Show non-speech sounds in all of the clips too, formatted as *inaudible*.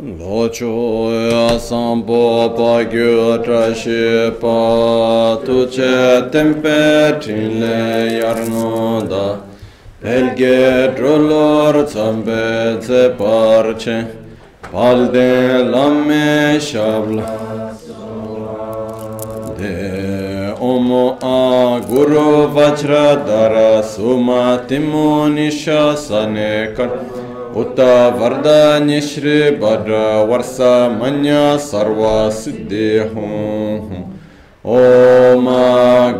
Locho ya sampo pa gyu tra shi pa tu che tempe trin le yarno da Pelge drolor tsambe tse parche palde lamme shabla De omo a guru vajra dara suma timu nisha sane karna उत वरदान्य श्री भद्र वर्ष मन्य सर्व सिद्धि हूँ ओम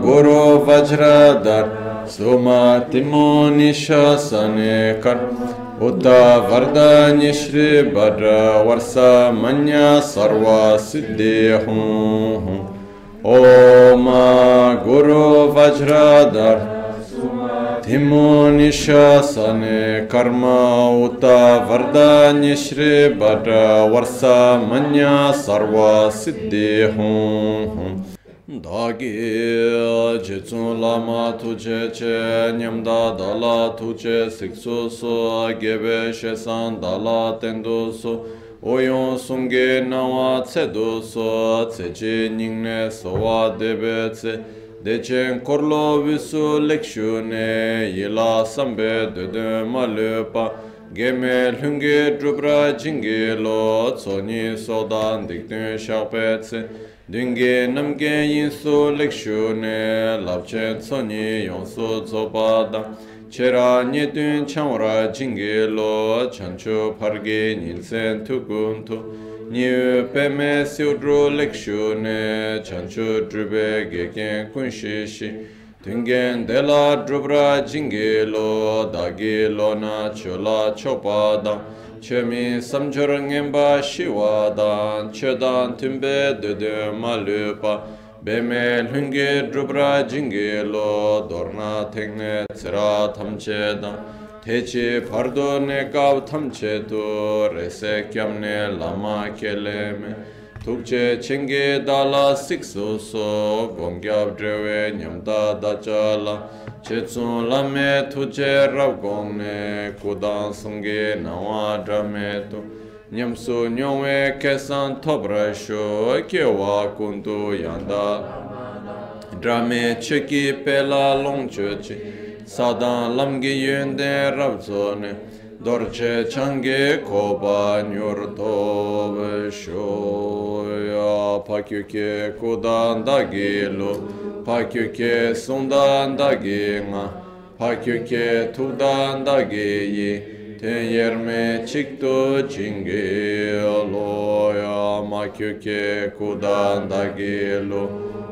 गुरु वज्रधर सुमा तिमो निशासने कर उत वरदान्य श्री भद्र वर्ष मन्य सर्व सिद्धि हूँ ओम गुरु वज्रधर Timo nishasane karma uta vardanya shri bada varsa manya sarva siddhi hum. Dagi jitsun lama tujē che nyamda dala tujē siksu su gebe shesan dala tendu su oyon sungē nāwā tsedu su tseche nyingne suwa debe tse Dechen korlo visu lekshu ne yila sambe dede ma lepa Geme lungi drupra jingi lo tsoni sodan dikten shakpe tse. Dungi namge yinsu lekshu ne labchen tsoni yonsu tsopa da. Chera nyetun chanwara jingi lo chanchu pargi nilsen tukuntu Nyi pe me siu dru lik shu ne, chan chu drube ge ken kun shi shi. Tungen de la drubra jingi lo, da gi lo na chu la chopa da. Che mi samchur ngenpa shiwa dan, che dan tumbe de de ma lu pa. Be me lungi drubra jingi lo, dorna tenge tsira tam che dan. Hechi pardo ne gav tam che tu, rese kyam ne lama kele me. Tukche chenge dala sik su so, gongyab drewe nyamda dacha la. Che tsun lame tuche rav gong ne, kudan sunge nawa drame tu. Nyam su nyongwe kesan tobra shu, kewa kundu yanda. Drame cheki pela long chu chi. Sadan lamge yönde rabzone dorche change koba nyur tobe shoya pakyuke kudan da gelo pakyuke sundan da genga pakyuke tudan da geyi ten yerme çıktı çinge loya makyuke kudan da gelo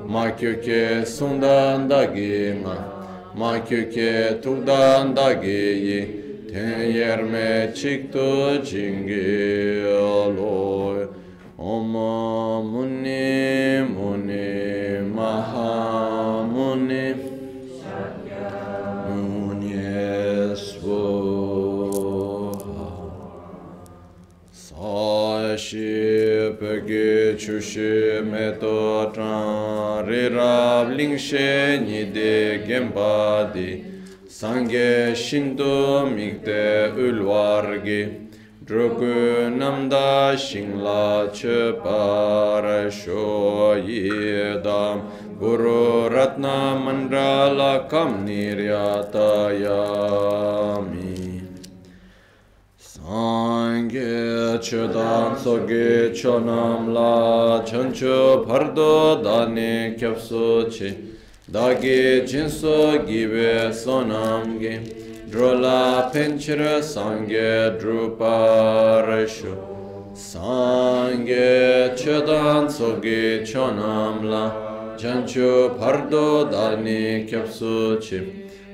makyuke sundan da genga ma köke tudan da geyi ten yerme çıktı cingi aloy. Oma muni muni maha muni shi pe ge chu shi me to tran re rab ling she ni de gem ba di sangye shin do mik de ul war ge drugu nam da shing la che pa ra sho yi dam guru ratna mandala kam niryata yam Angi chudan sogi chonam la chanchu pardo dani kyapsu chi Dagi jinsu gibe sonam gi Drola penchira sange drupa reshu Sange chudan sogi chonam la chanchu pardo dani kyapsu chi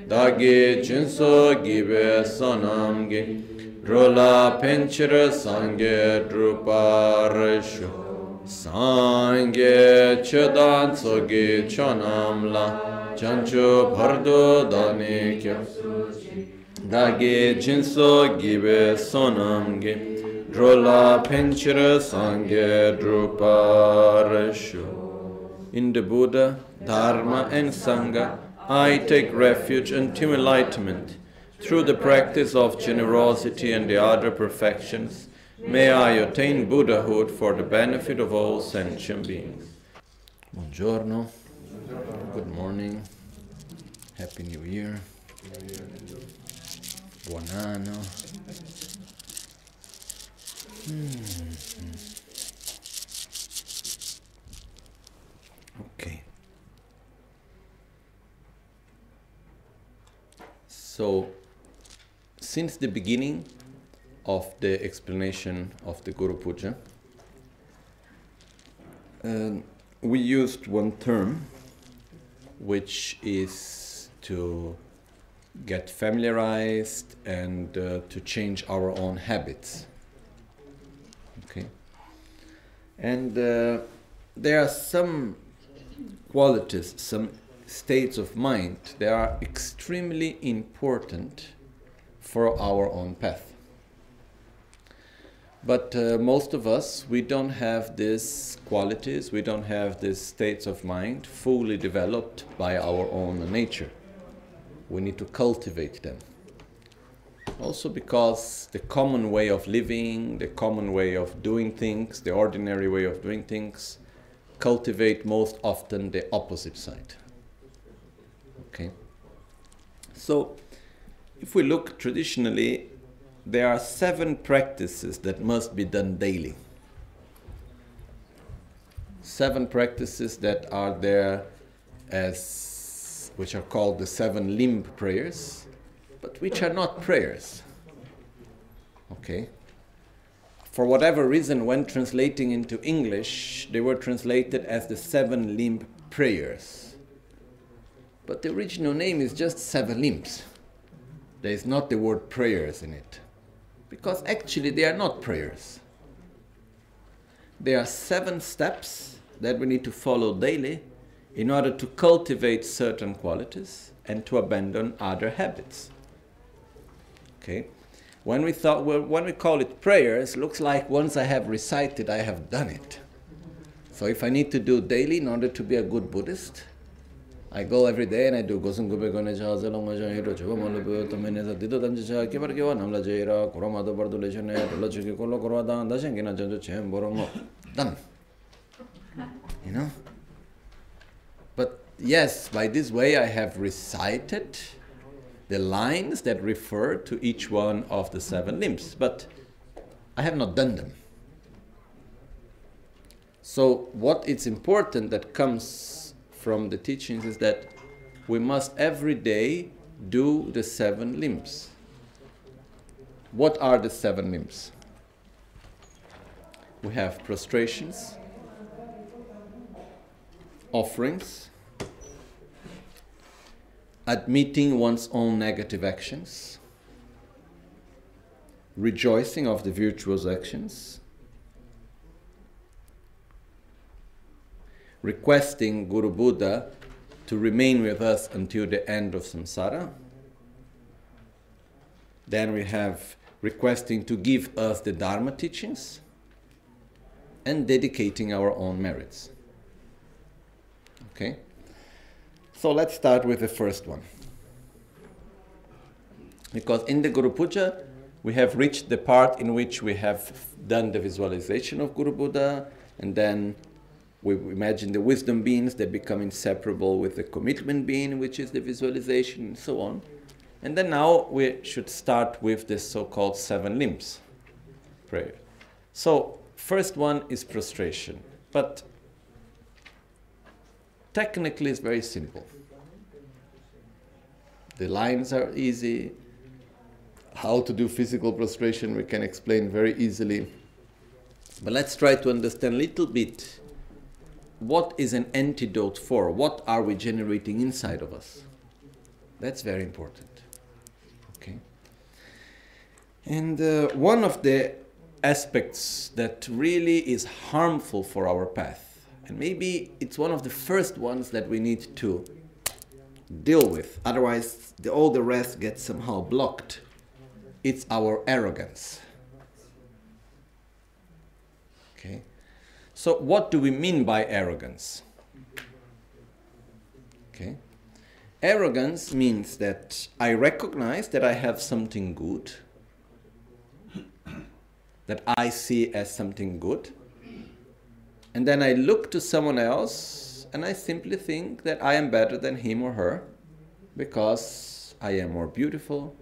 Dagi jinsu gibe sonam gi. Rola penchira sangye druparishu Sangye chodan tsogi chonam la Chancho bhardo dani kya Dagi jinso gibe sonam ge Rola penchira sangye druparishu In the Buddha, Dharma and Sangha, I take refuge until enlightenment through the practice of generosity and the other perfections, May I attain Buddhahood for the benefit of all sentient beings. Buongiorno. Good morning. Happy New Year. Buon anno. Hmm. Okay. So, since the beginning of the explanation of the Guru Puja, uh, we used one term which is to get familiarized and uh, to change our own habits. Okay? And uh, there are some qualities, some states of mind that are extremely important for our own path. But uh, most of us, we don't have these qualities, we don't have these states of mind fully developed by our own nature. We need to cultivate them. Also, because the common way of living, the common way of doing things, the ordinary way of doing things, cultivate most often the opposite side. Okay? So, if we look traditionally, there are seven practices that must be done daily. Seven practices that are there as which are called the seven limb prayers, but which are not prayers. Okay? For whatever reason, when translating into English, they were translated as the seven limb prayers. But the original name is just seven limbs. There is not the word prayers in it because actually they are not prayers. There are seven steps that we need to follow daily in order to cultivate certain qualities and to abandon other habits. Okay? When we thought well, when we call it prayers, looks like once I have recited, I have done it. So if I need to do daily in order to be a good Buddhist, I go every day and I do gosung gube gone cha za long ja hiro chuba mo le to mene za dido dan cha ke bar ke wa nam la je ra koro ma do bar do le chene lo chu ke ko lo koro da da shen ke na jo chen boro mo done. You know? But yes by this way i have recited the lines that refer to each one of the seven limbs but i have not done them. So what is important that comes from the teachings is that we must every day do the seven limbs. What are the seven limbs? We have prostrations, offerings, admitting one's own negative actions, rejoicing of the virtuous actions, requesting Guru Buddha to remain with us until the end of samsara. Then we have requesting to give us the Dharma teachings and dedicating our own merits. Okay? So let's start with the first one. Because in the Guru Puja, we have reached the part in which we have done the visualization of Guru Buddha and then we imagine the wisdom beings that become inseparable with the commitment being, which is the visualization, and so on. And then now we should start with the so called seven limbs prayer. So, first one is prostration, but technically it's very simple. The lines are easy. How to do physical prostration we can explain very easily. But let's try to understand a little bit what is an antidote for? What are we generating inside of us? That's very important. Okay. And uh, one of the aspects that really is harmful for our path, and maybe it's one of the first ones that we need to deal with, otherwise, the, all the rest gets somehow blocked. It's our arrogance. Okay so, what do we mean by arrogance? Okay. Arrogance means that I recognize that I have something good, that I see as something good. And then I look to someone else and I simply think that I am better than him or her because I am more beautiful,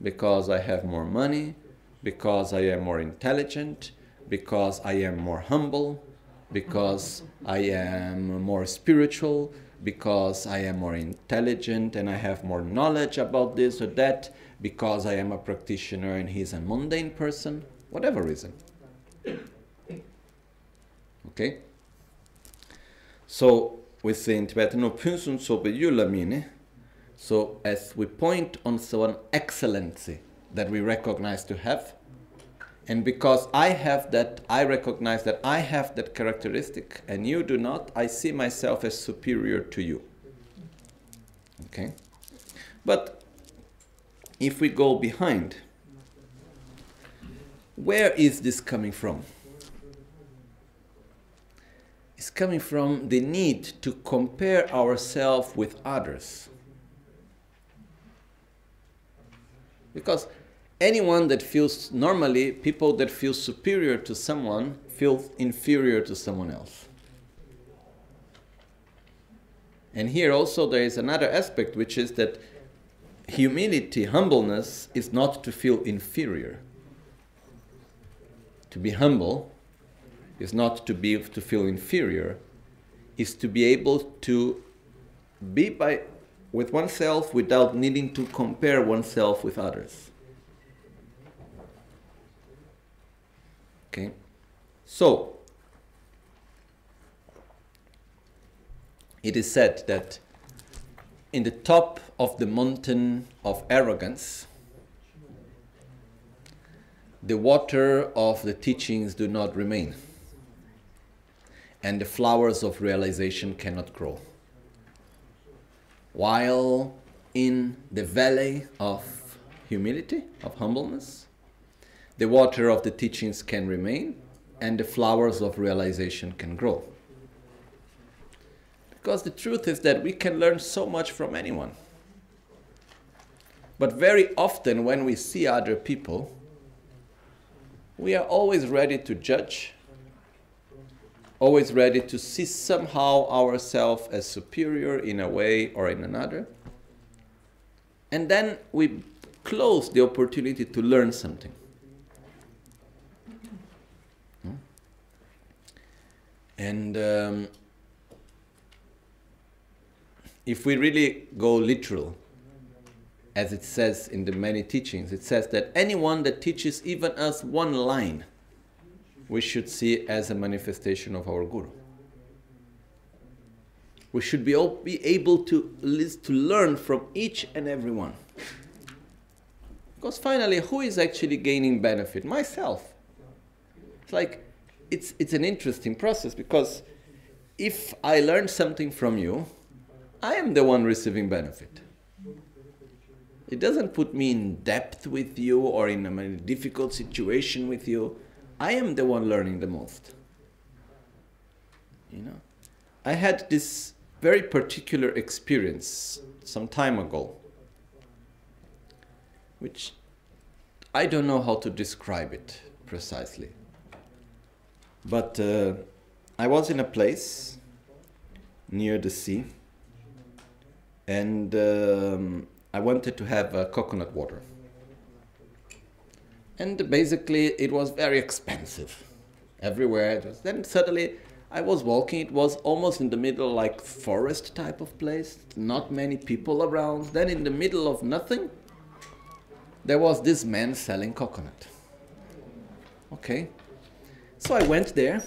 because I have more money, because I am more intelligent, because I am more humble, because I am more spiritual, because I am more intelligent and I have more knowledge about this or that, because I am a practitioner and he's a mundane person, whatever reason. Okay? So, with the Tibetan Punsun Sobe Yulamine, so as we point on some excellency that we recognize to have, and because I have that, I recognize that I have that characteristic and you do not, I see myself as superior to you. Okay? But if we go behind, where is this coming from? It's coming from the need to compare ourselves with others. Because anyone that feels normally people that feel superior to someone feel inferior to someone else. And here also there is another aspect which is that humility humbleness is not to feel inferior. To be humble is not to be to feel inferior is to be able to be by with oneself without needing to compare oneself with others Okay? So, it is said that in the top of the mountain of arrogance, the water of the teachings do not remain, and the flowers of realization cannot grow. While in the valley of humility, of humbleness, the water of the teachings can remain and the flowers of realization can grow. Because the truth is that we can learn so much from anyone. But very often, when we see other people, we are always ready to judge, always ready to see somehow ourselves as superior in a way or in another. And then we close the opportunity to learn something. And um, if we really go literal, as it says in the many teachings, it says that anyone that teaches even us one line, we should see as a manifestation of our Guru. We should be, be able to, to learn from each and every one. Because finally, who is actually gaining benefit? Myself. It's like it's, it's an interesting process because if I learn something from you, I am the one receiving benefit. It doesn't put me in depth with you or in a difficult situation with you. I am the one learning the most. You know, I had this very particular experience some time ago, which I don't know how to describe it precisely. But uh, I was in a place near the sea and um, I wanted to have uh, coconut water. And basically, it was very expensive everywhere. Then suddenly, I was walking. It was almost in the middle, like forest type of place. Not many people around. Then, in the middle of nothing, there was this man selling coconut. Okay, so I went there.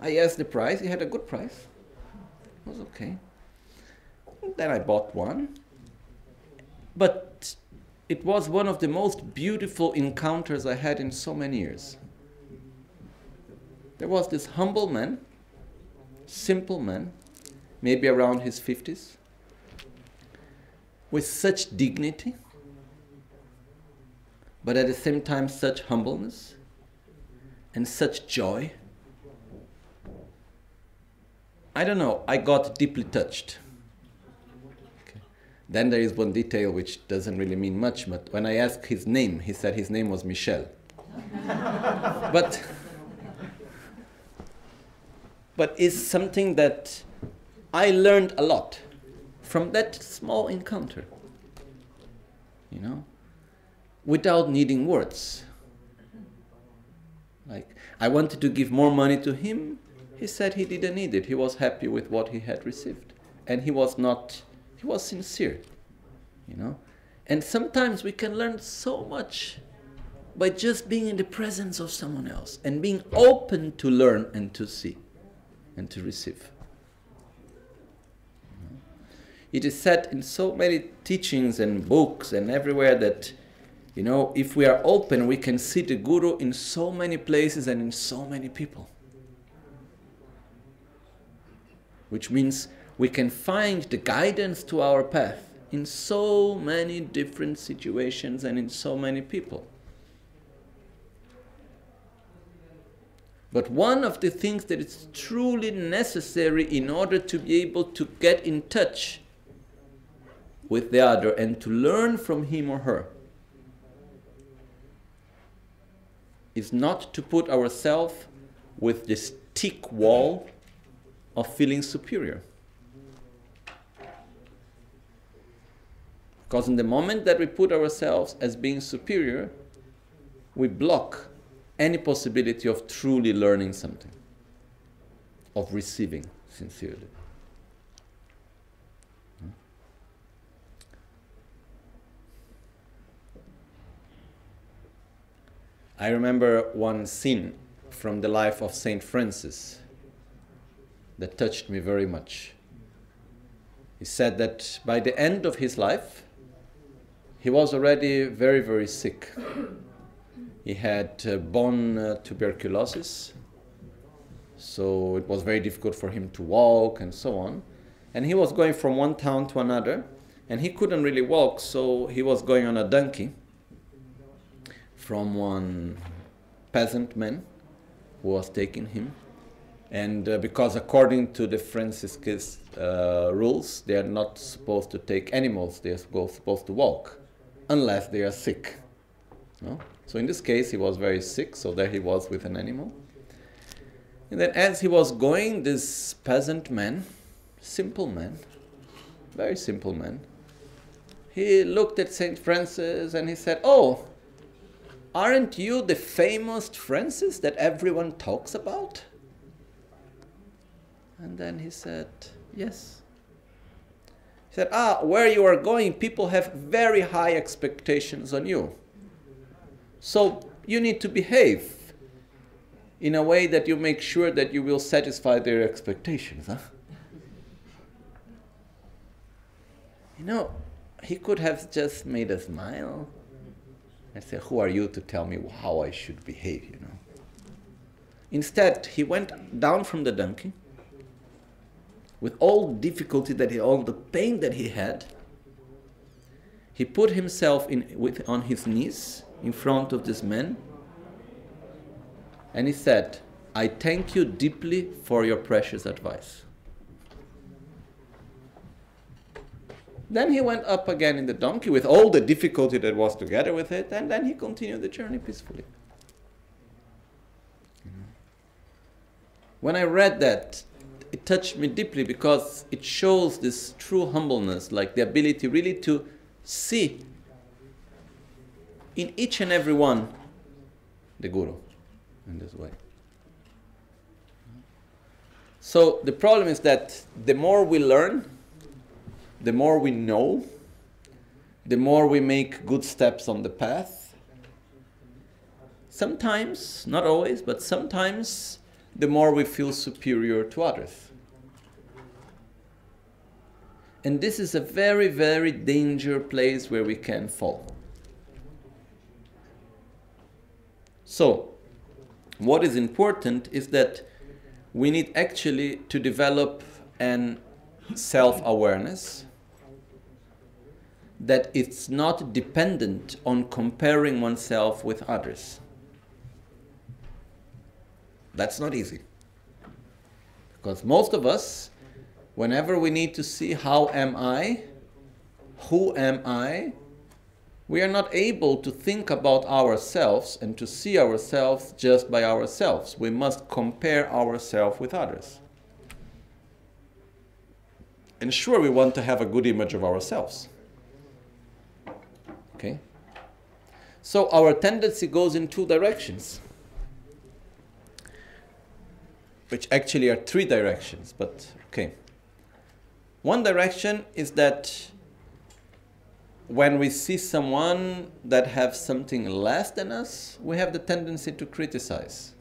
I asked the price. He had a good price. It was okay. then I bought one. But it was one of the most beautiful encounters I had in so many years. There was this humble man, simple man, maybe around his 50s, with such dignity, but at the same time such humbleness and such joy. I don't know, I got deeply touched. Okay. Then there is one detail which doesn't really mean much, but when I asked his name, he said his name was Michel. *laughs* but but it's something that I learned a lot from that small encounter. You know, without needing words. Like, I wanted to give more money to him. He said he didn't need it. He was happy with what he had received. And he was not, he was sincere. You know? And sometimes we can learn so much by just being in the presence of someone else and being open to learn and to see and to receive. It is said in so many teachings and books and everywhere that, you know, if we are open, we can see the Guru in so many places and in so many people. Which means we can find the guidance to our path in so many different situations and in so many people. But one of the things that is truly necessary in order to be able to get in touch with the other and to learn from him or her is not to put ourselves with this thick wall of feeling superior. Because in the moment that we put ourselves as being superior, we block any possibility of truly learning something, of receiving sincerely. I remember one scene from the life of Saint Francis that touched me very much. He said that by the end of his life, he was already very, very sick. He had uh, bone uh, tuberculosis, so it was very difficult for him to walk and so on. And he was going from one town to another, and he couldn't really walk, so he was going on a donkey from one peasant man who was taking him. And uh, because according to the Franciscan uh, rules, they are not supposed to take animals, they are supposed to walk, unless they are sick. No? So in this case, he was very sick, so there he was with an animal. And then as he was going, this peasant man, simple man, very simple man, he looked at St. Francis and he said, Oh, Aren't you the famous Francis that everyone talks about? And then he said, Yes. He said, Ah, where you are going, people have very high expectations on you. So you need to behave in a way that you make sure that you will satisfy their expectations. Huh? You know, he could have just made a smile I said, Who are you to tell me how I should behave, you know? Instead, he went down from the donkey with all difficulty that he, all the pain that he had. He put himself in, with, on his knees in front of this man and he said, I thank you deeply for your precious advice. Then he went up again in the donkey with all the difficulty that was together with it, and then he continued the journey peacefully. When I read that, it touched me deeply because it shows this true humbleness, like the ability really to see in each and every one the Guru in this way. So the problem is that the more we learn, the more we know, the more we make good steps on the path. Sometimes, not always, but sometimes, the more we feel superior to others. And this is a very, very danger place where we can fall. So, what is important is that we need actually to develop an self awareness that it's not dependent on comparing oneself with others. That's not easy. Because most of us, whenever we need to see how am I, who am I, we are not able to think about ourselves and to see ourselves just by ourselves. We must compare ourselves with others. And sure, we want to have a good image of ourselves. So our tendency goes in two directions, which actually are three directions, but okay. One direction is that when we see someone that has something less than us, we have the tendency to criticize.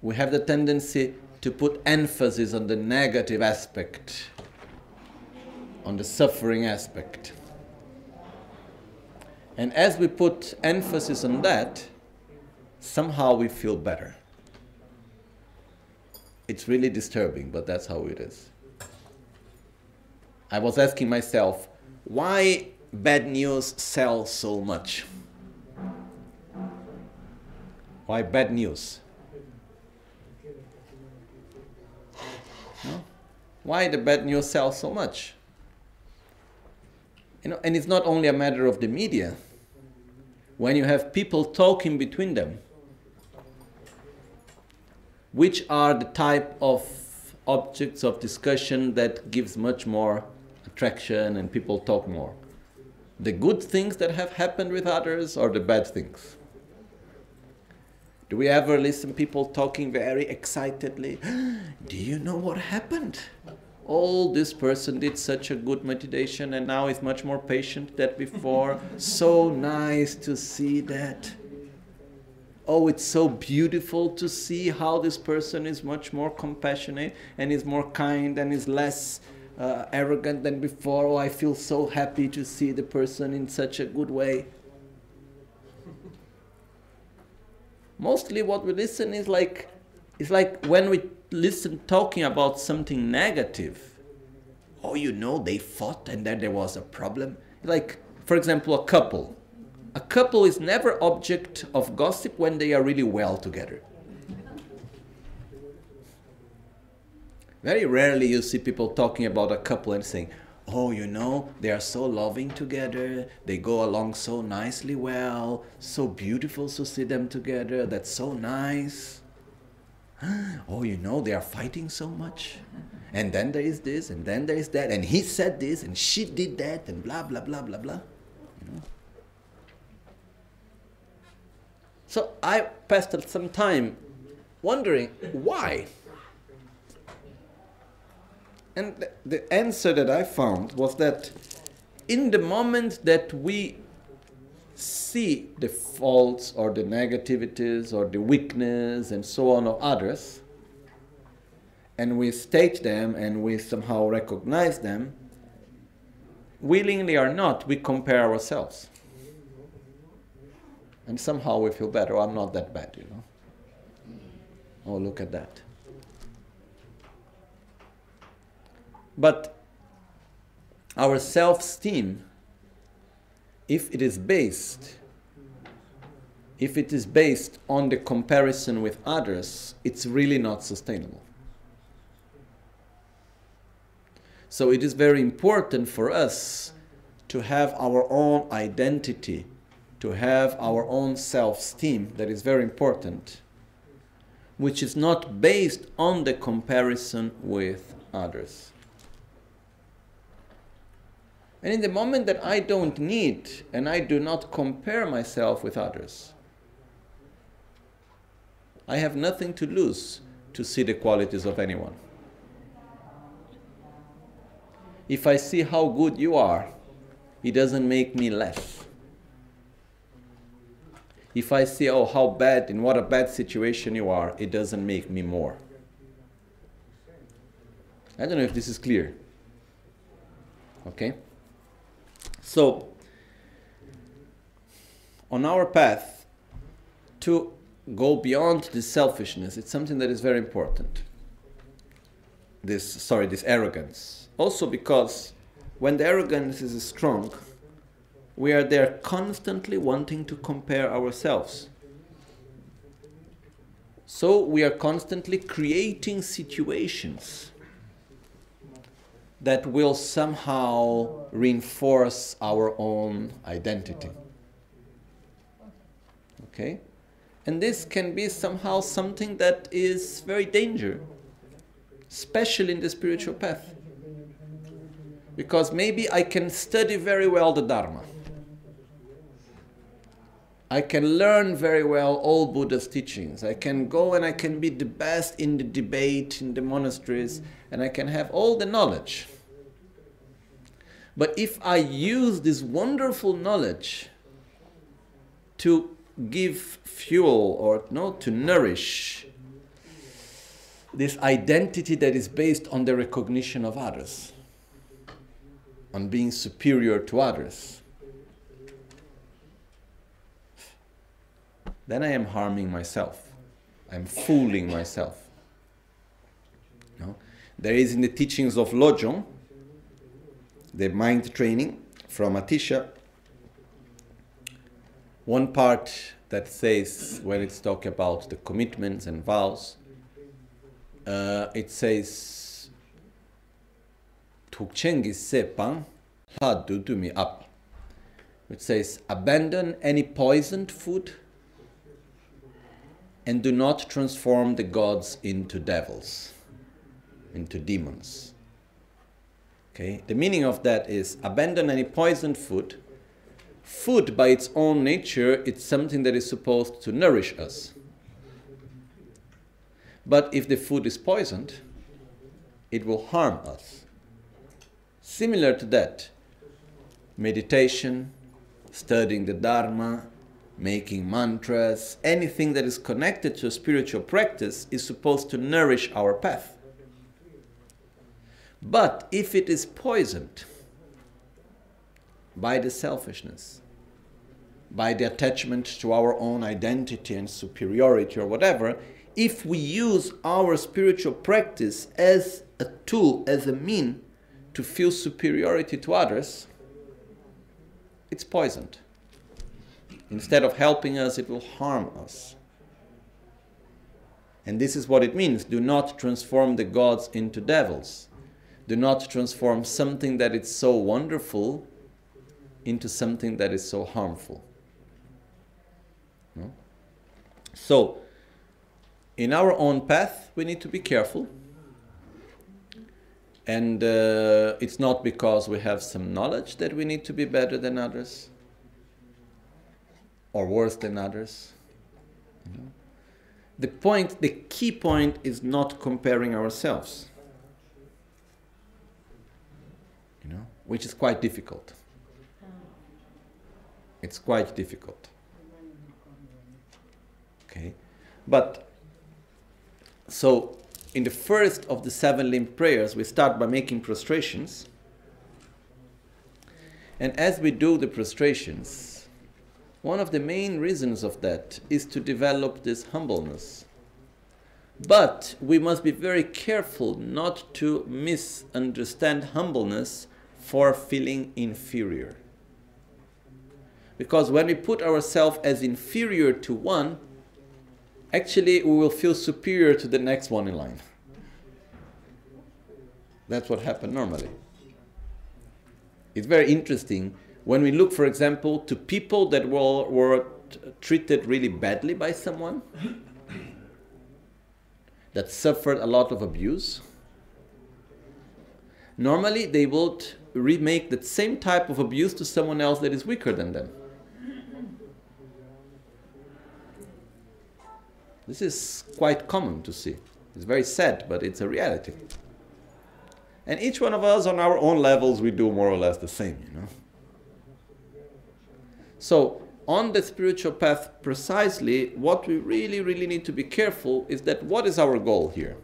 We have the tendency to put emphasis on the negative aspect, on the suffering aspect. And as we put emphasis on that, somehow we feel better. It's really disturbing, but that's how it is. I was asking myself, why bad news sells so much? Why bad news? No? Why the bad news sells so much? You know, and it's not only a matter of the media. When you have people talking between them, which are the type of objects of discussion that gives much more attraction and people talk more? The good things that have happened with others or the bad things? Do we ever listen people talking very excitedly? *gasps* Do you know what happened? Oh, this person did such a good meditation and now is much more patient than before. so nice to see that. Oh, it's so beautiful to see how this person is much more compassionate and is more kind and is less uh, arrogant than before. Oh, I feel so happy to see the person in such a good way. *laughs* Mostly, what we listen is like, it's like when we listen talking about something negative. Oh, you know, they fought and then there was a problem. Like, for example, a couple. A couple is never object of gossip when they are really well together. Very rarely you see people talking about a couple and saying, Oh, you know, they are so loving together. They go along so nicely well. So beautiful to see them together. That's so nice. *gasps* Oh, you know, they are fighting so much. And then there is this, and then there is that, and he said this, and she did that, and blah, blah, blah, blah, blah. You know? So I passed some time wondering why. And the answer that I found was that in the moment that we see the faults or the negativities or the weakness and so on of others, and we state them and we somehow recognize them, willingly or not, we compare ourselves. And somehow we feel better. I'm not that bad, you know. Oh, look at that. But our self esteem, if it is based, if it is based on the comparison with others, it's really not sustainable. So it is very important for us to have our own identity, to have our own self esteem, that is very important, which is not based on the comparison with others. And in the moment that I don't need and I do not compare myself with others, I have nothing to lose to see the qualities of anyone. If I see how good you are, it doesn't make me less. If I see, oh, how bad, in what a bad situation you are, it doesn't make me more. I don't know if this is clear. Okay? So, on our path to go beyond this selfishness, it's something that is very important. This, sorry, this arrogance. Also because when the arrogance is strong, we are there constantly wanting to compare ourselves. So we are constantly creating situations that will somehow reinforce our own identity. Okay? And this can be somehow something that is very dangerous, especially in the spiritual path. Because maybe I can study very well the Dharma. I can learn very well all Buddha's teachings. I can go and I can be the best in the debate in the monasteries and I can have all the knowledge. But if I use this wonderful knowledge to give fuel or no to nourish this identity that is based on the recognition of others, on being superior to others, then I am harming myself. I'm fooling myself. No? There is in the teachings of Lojong, the mind training from Atisha, one part that says, when it's talking about the commitments and vows, uh, it says, Tukchengi sepan dudumi up. It says, abandon any poisoned food and do not transform the gods into devils, into demons. Okay? The meaning of that is abandon any poisoned food. Food, by its own nature, it's something that is supposed to nourish us. But if the food is poisoned, it will harm us. Similar to that, meditation, studying the Dharma, making mantras, anything that is connected to a spiritual practice is supposed to nourish our path. But if it is poisoned by the selfishness, by the attachment to our own identity and superiority or whatever, if we use our spiritual practice as a tool, as a mean to feel superiority to others, it's poisoned. Instead of helping us, it will harm us. And this is what it means do not transform the gods into devils. Do not transform something that is so wonderful into something that is so harmful. No? So, in our own path, we need to be careful. And uh, it's not because we have some knowledge that we need to be better than others or worse than others. You know? The point, the key point is not comparing ourselves. You know, which is quite difficult. It's quite difficult. Okay? But so in the first of the seven limb prayers, we start by making prostrations. And as we do the prostrations, one of the main reasons of that is to develop this humbleness. But we must be very careful not to misunderstand humbleness for feeling inferior. Because when we put ourselves as inferior to one, actually we will feel superior to the next one in line. That's what happens normally. It's very interesting when we look, for example, to people that were, were t- treated really badly by someone, that suffered a lot of abuse, normally they would remake that same type of abuse to someone else that is weaker than them. This is quite common to see. It's very sad, but it's a reality. And each one of us, on our own levels, we do more or less the same, you know. So, on the spiritual path, precisely what we really, really need to be careful is that what is our goal here?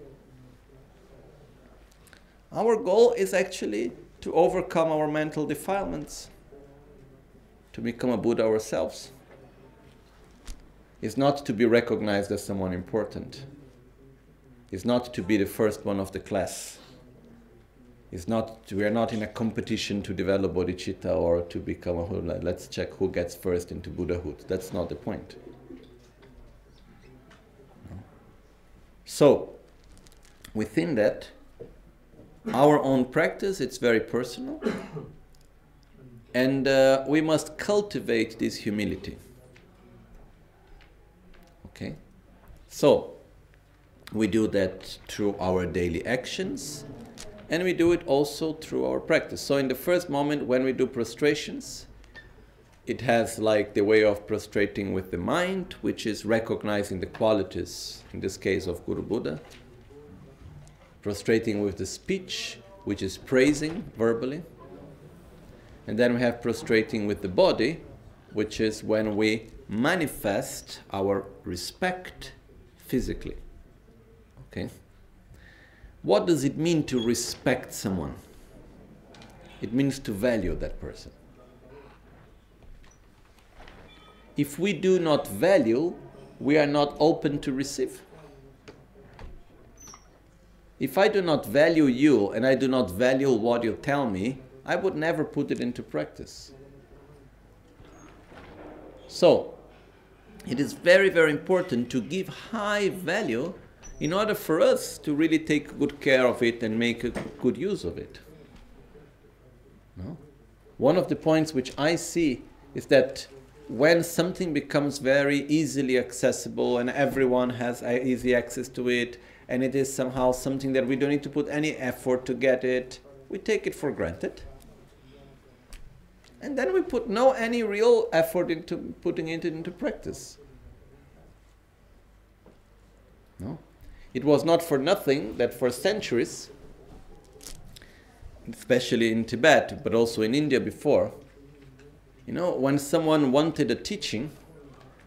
Our goal is actually to overcome our mental defilements, to become a Buddha ourselves. is not to be recognized as someone important. It's not to be the first one of the class. It's not we are not in a competition to develop bodhicitta or to become a Buddha. let's check who gets first into Buddhahood. That's not the point. So, within that, our own practice, it's very personal. And uh, we must cultivate this humility. Okay? So, we do that through our daily actions and we do it also through our practice. So, in the first moment when we do prostrations, it has like the way of prostrating with the mind, which is recognizing the qualities, in this case of Guru Buddha, prostrating with the speech, which is praising verbally, and then we have prostrating with the body, which is when we manifest our respect physically. Okay? What does it mean to respect someone? It means to value that person. If we do not value, we are not open to receive. If I do not value you and I do not value what you tell me, I would never put it into practice. So, it is very, very important to give high value in order for us to really take good care of it and make a good use of it. No? One of the points which I see is that when something becomes very easily accessible and everyone has easy access to it, and it is somehow something that we don't need to put any effort to get it, we take it for granted. And then we put no any real effort into putting it into practice. No? It was not for nothing that for centuries, especially in Tibet, but also in India before, you know, when someone wanted a teaching,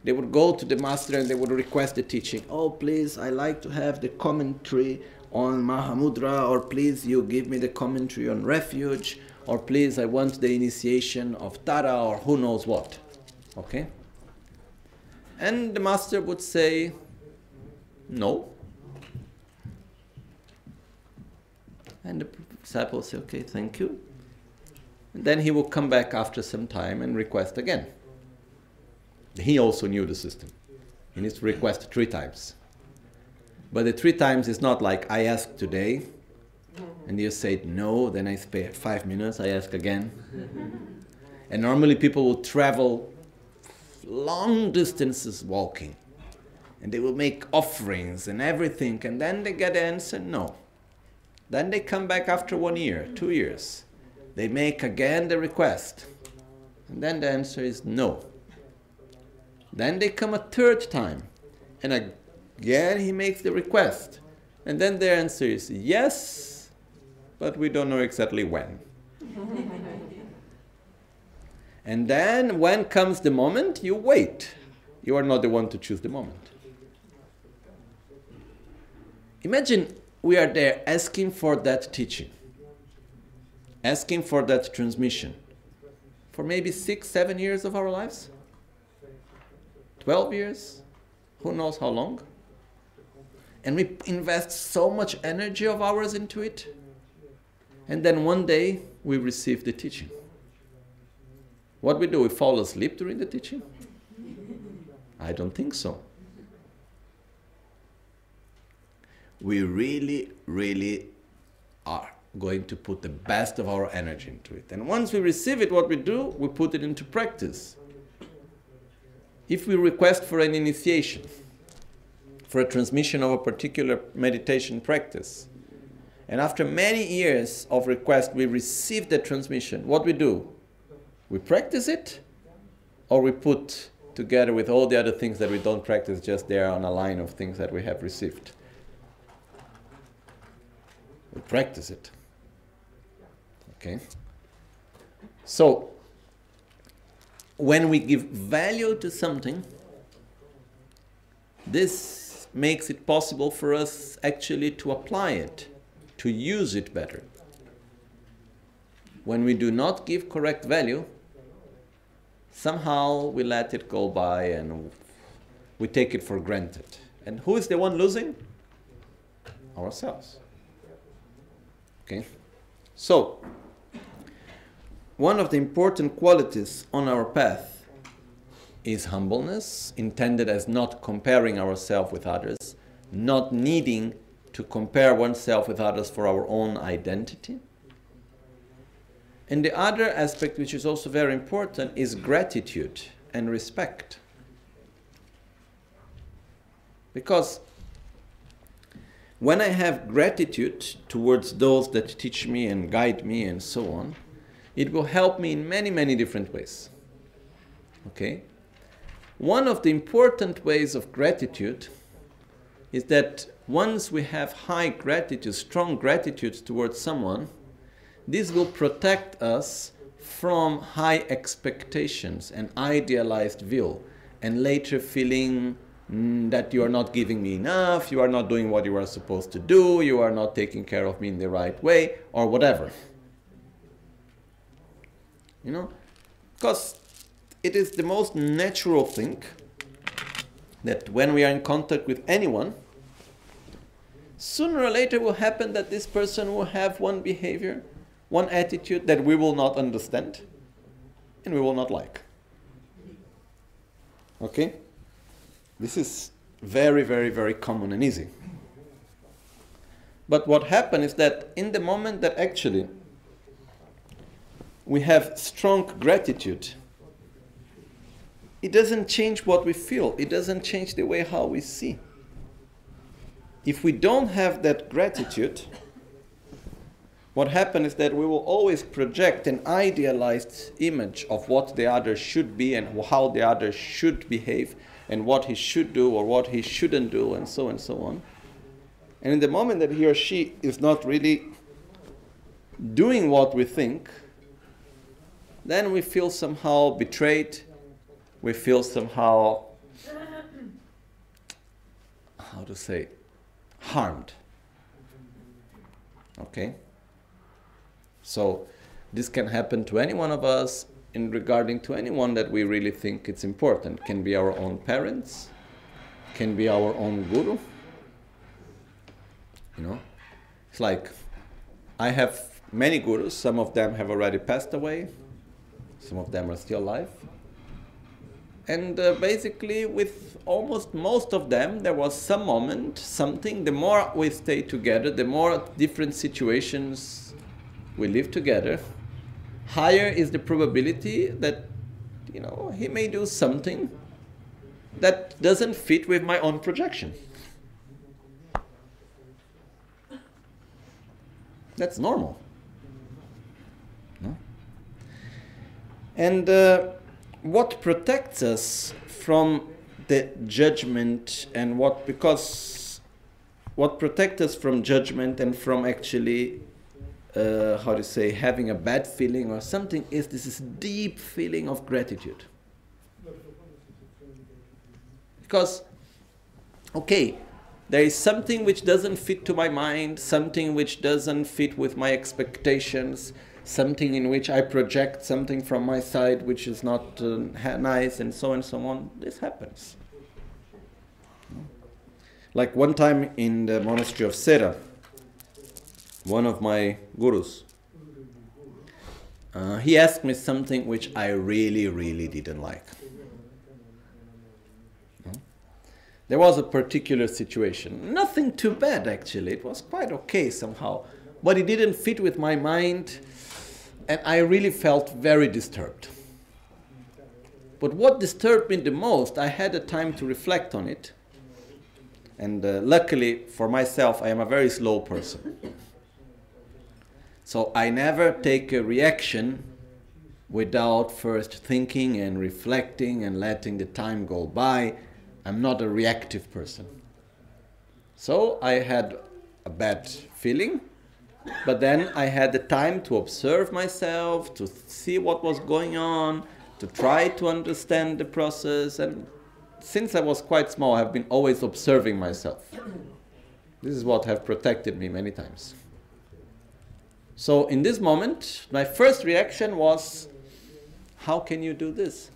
they would go to the master and they would request the teaching. Oh, please, I like to have the commentary on Mahamudra, or please, you give me the commentary on refuge, or please, I want the initiation of Tara, or who knows what. Okay? And the master would say, No, And the disciple will say, okay, thank you. And then he would come back after some time and request again. He also knew the system. He needs to request three times. But the three times is not like I ask today, and you say no, then I spare five minutes, I ask again. and normally people will travel long distances walking, and they will make offerings and everything, and then they get the answer no. Then they come back after one year, two years. They make again the request. And then the answer is no. Then they come a third time. And again he makes the request. And then their answer is yes, but we don't know exactly when. *laughs* and then when comes the moment, you wait. You are not the one to choose the moment. Imagine we are there asking for that teaching, asking for that transmission for maybe six, seven years of our lives, 12 years, who knows how long. And we invest so much energy of ours into it. And then one day we receive the teaching. What we do? We fall asleep during the teaching? I don't think so. we really, really are going to put the best of our energy into it. And once we receive it, what we do, we put it into practice. If we request for an initiation, for a transmission of a particular meditation practice, and after many years of request, we receive the transmission, what we do? We practice it, or we put together with all the other things that we don't practice just there on a line of things that we have received. We practice it. Okay? So, when we give value to something, this makes it possible for us actually to apply it, to use it better. When we do not give correct value, somehow we let it go by and we take it for granted. And who is the one losing? Ourselves. Okay? So, one of the important qualities on our path is humbleness, intended as not comparing ourselves with others, not needing to compare oneself with others for our own identity. And the other aspect, which is also very important, is gratitude and respect. Because when I have gratitude towards those that teach me and guide me and so on, it will help me in many, many different ways. Okay? One of the important ways of gratitude is that once we have high gratitude, strong gratitude towards someone, this will protect us from high expectations and idealized view, and later feeling mm, that you are not giving me enough, you are not doing what you are supposed to do, you are not taking care of me in the right way, or whatever. You know? Because it is the most natural thing that when we are in contact with anyone, sooner or later will happen that this person will have one behavior, one attitude that we will not understand and we will not like. Okay? This is very, very, very common and easy. But what happens is that in the moment that actually we have strong gratitude it doesn't change what we feel, it doesn't change the way how we see. If we don't have that gratitude, what happens is that we will always project an idealized image of what the other should be and how the other should behave and what he should do or what he shouldn't do and so and so on. And in the moment that he or she is not really doing what we think, then we feel somehow betrayed, we feel somehow, how to say, harmed. Okay? So, this can happen to any one of us in regarding to anyone that we really think it's important. Can be our own parents, can be our own guru. You know? It's like I have many gurus, some of them have already passed away, some of them are still alive. And uh, basically with almost most of them there was some moment something the more we stay together the more different situations we live together higher is the probability that you know he may do something that doesn't fit with my own projection. That's normal and uh, what protects us from the judgment and what because what protects us from judgment and from actually uh, how to say having a bad feeling or something is this is deep feeling of gratitude. Because okay there is something which doesn't fit to my mind something which doesn't fit with my expectations something in which I project something from my side which is not uh, nice and so and so on. This happens. Like one time in the monastery of Sera, one of my gurus, uh, he asked me something which I really, really didn't like. There was a particular situation, nothing too bad actually, it was quite okay somehow, but it didn't fit with my mind and I really felt very disturbed. But what disturbed me the most, I had a time to reflect on it. And uh, luckily for myself, I am a very slow person. So I never take a reaction without first thinking and reflecting and letting the time go by. I'm not a reactive person. So I had a bad feeling but then I had the time to observe myself, to see what was going on, to try to understand the process. And since I was quite small, I've been always observing myself. This is what have protected me many times. So in this moment, my first reaction was, how can you do this?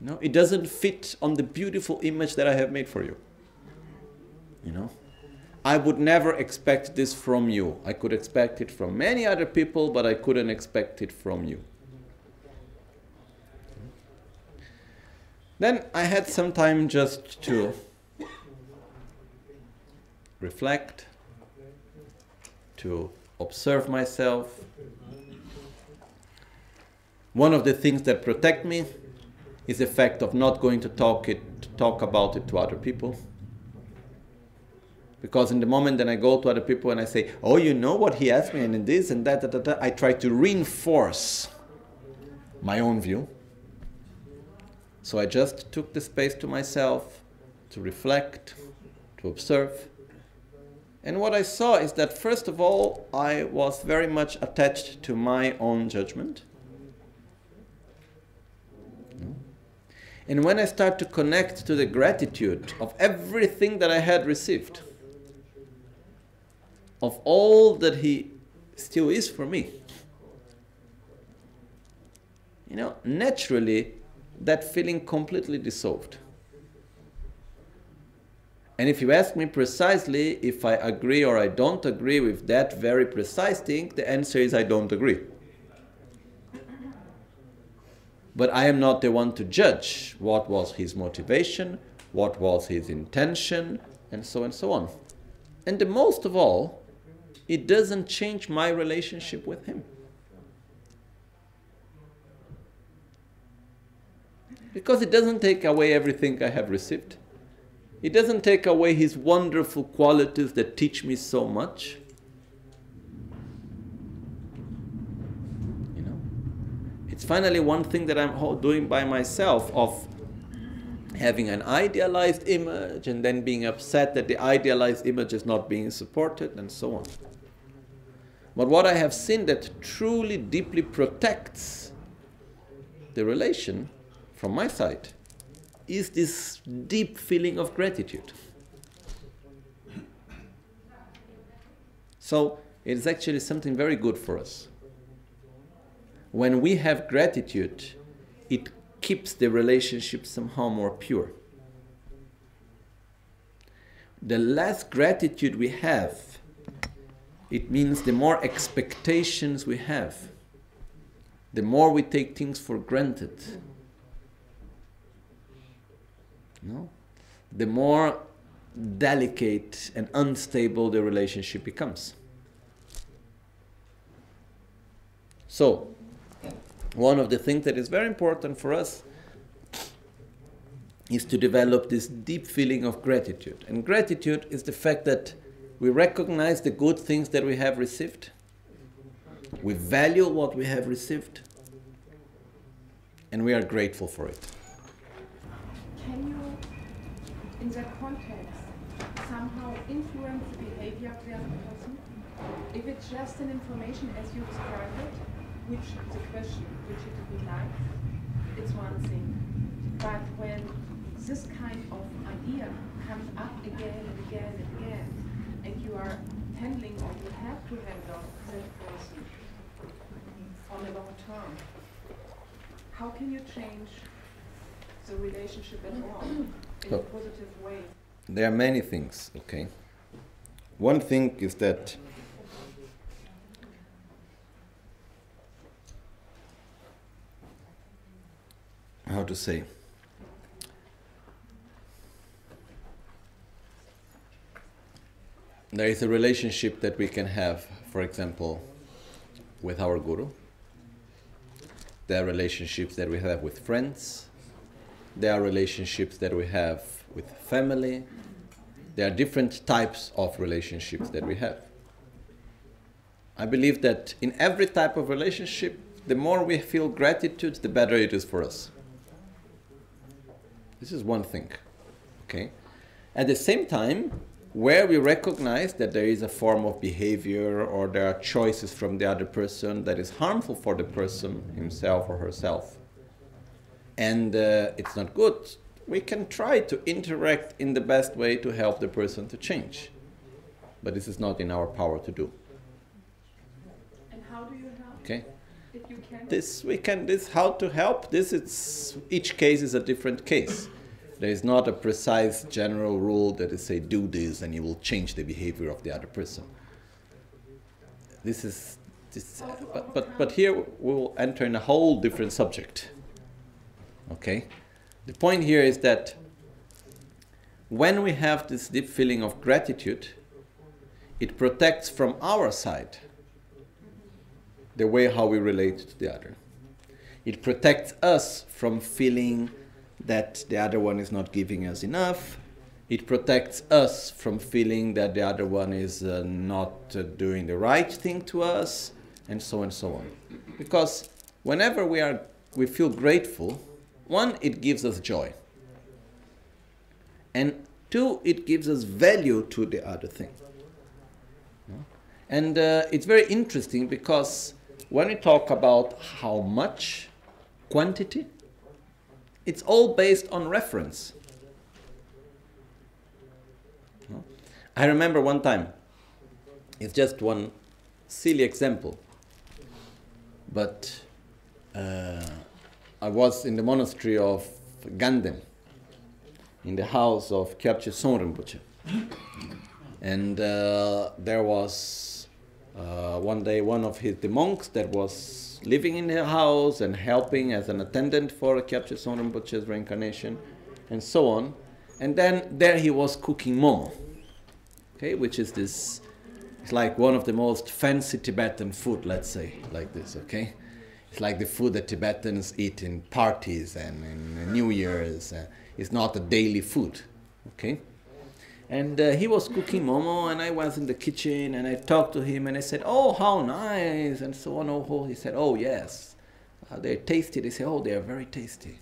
No, it doesn't fit on the beautiful image that I have made for you. You know? I would never expect this from you. I could expect it from many other people, but I couldn't expect it from you. Then I had some time just to reflect, to observe myself. One of the things that protect me is the fact of not going to talk it talk about it to other people. Because in the moment that I go to other people and I say, Oh, you know what he asked me, and this and that I try to reinforce my own view. So I just took the space to myself to reflect, to observe. And what I saw is that, first of all, I was very much attached to my own judgment. And when I start to connect to the gratitude of everything that I had received, of all that He still is for me, you know, naturally that feeling completely dissolved. And if you ask me precisely if I agree or I don't agree with that very precise thing, the answer is I don't agree. But I am not the one to judge what was his motivation, what was his intention, and so and so on. And the most of all, it doesn't change my relationship with him. Because it doesn't take away everything I have received. It doesn't take away his wonderful qualities that teach me so much. You know, it's finally one thing that I'm doing by myself of having an idealized image and then being upset that the idealized image is not being supported and so on. But what I have seen that truly deeply protects the relation from my side is this deep feeling of gratitude. So it is actually something very good for us. When we have gratitude, it keeps the relationship somehow more pure. The less gratitude we have, it means the more expectations we have, the more we take things for granted no? The more delicate and unstable the relationship becomes. So, one of the things that is very important for us is to develop this deep feeling of gratitude. And gratitude is the fact that we recognize the good things that we have received, we value what we have received, and we are grateful for it. Can you in that context somehow influence the behavior of the other person? If it's just an information as you described it, which a question which it would be like, it's one thing. But when this kind of idea comes up again and again and again, and you are handling or you have to handle that person on a long term, how can you change the relationship at all? in a positive way? There are many things, okay? One thing is that how to say there is a relationship that we can have for example with our guru there are relationships that we have with friends there are relationships that we have with family. There are different types of relationships that we have. I believe that in every type of relationship, the more we feel gratitude, the better it is for us. This is one thing. Okay? At the same time, where we recognize that there is a form of behavior or there are choices from the other person that is harmful for the person himself or herself, and uh, it's not good, we can try to interact in the best way to help the person to change. But this is not in our power to do. And how do you help? Okay. If you can. This we can this how to help this it's each case is a different case. There is not a precise general rule that is say do this and you will change the behavior of the other person. This is this, but, but but here we will enter in a whole different subject. Okay? The point here is that when we have this deep feeling of gratitude, it protects from our side the way how we relate to the other. It protects us from feeling that the other one is not giving us enough. It protects us from feeling that the other one is uh, not uh, doing the right thing to us, and so and so on. Because whenever we are we feel grateful, one, it gives us joy. And two, it gives us value to the other thing. And uh, it's very interesting because when we talk about how much quantity, it's all based on reference. I remember one time, it's just one silly example, but uh, I was in the monastery of Ganden, in the house of Kyabje Rinpoche. And uh, there was uh, one day one of his, the monks that was living in the house and helping as an attendant for a captured Kyabje Rinpoche's reincarnation and so on. And then there he was cooking momo, okay, which is this, it's like one of the most fancy Tibetan food, let's say, like this, okay? It's like the food that Tibetans eat in parties and in New Year's. Uh, it's not a daily food, okay? And uh, he was cooking momo, and I was in the kitchen, and I talked to him, and I said, "Oh, how nice!" and so on. Oh, he said, "Oh, yes, uh, they're tasty." They said, "Oh, they are very tasty."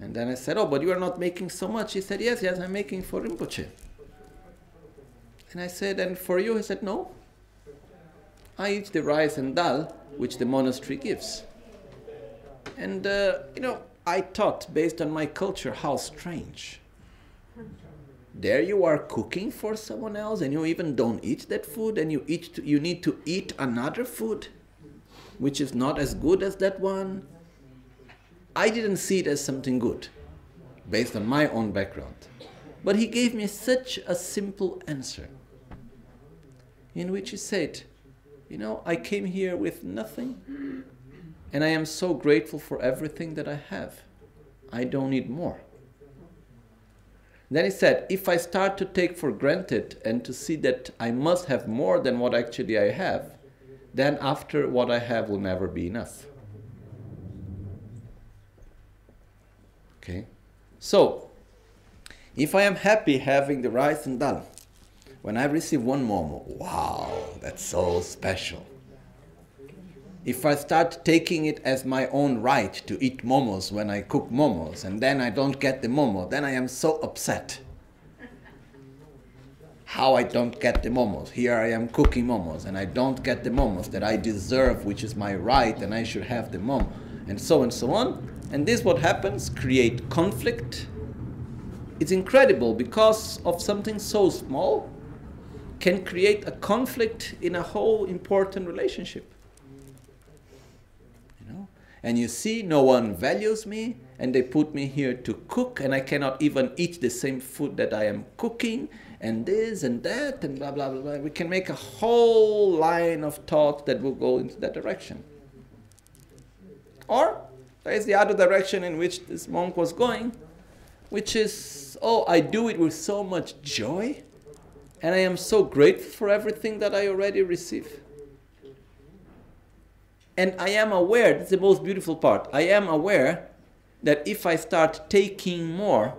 And then I said, "Oh, but you are not making so much." He said, "Yes, yes, I'm making for Rinpoche." And I said, "And for you?" He said, "No. I eat the rice and dal which the monastery gives." And uh, you know, I thought, based on my culture, how strange there you are cooking for someone else and you even don't eat that food and you eat to, you need to eat another food which is not as good as that one. I didn't see it as something good based on my own background. But he gave me such a simple answer in which he said you know i came here with nothing and i am so grateful for everything that i have. I don't need more then he said, if I start to take for granted and to see that I must have more than what actually I have, then after what I have will never be enough. Okay? So, if I am happy having the rice and dal, when I receive one momo, wow, that's so special if I start taking it as my own right to eat momos when I cook momos and then I don't get the momo, then I am so upset. How I don't get the momos. Here I am cooking momos and I don't get the momos that I deserve, which is my right, and I should have the momo, and so and so on. And this what happens create conflict. It's incredible because of something so small can create a conflict in a whole important relationship and you see no one values me and they put me here to cook and i cannot even eat the same food that i am cooking and this and that and blah blah blah, blah. we can make a whole line of thought that will go into that direction or there is the other direction in which this monk was going which is oh i do it with so much joy and i am so grateful for everything that i already receive and I am aware, that's the most beautiful part. I am aware that if I start taking more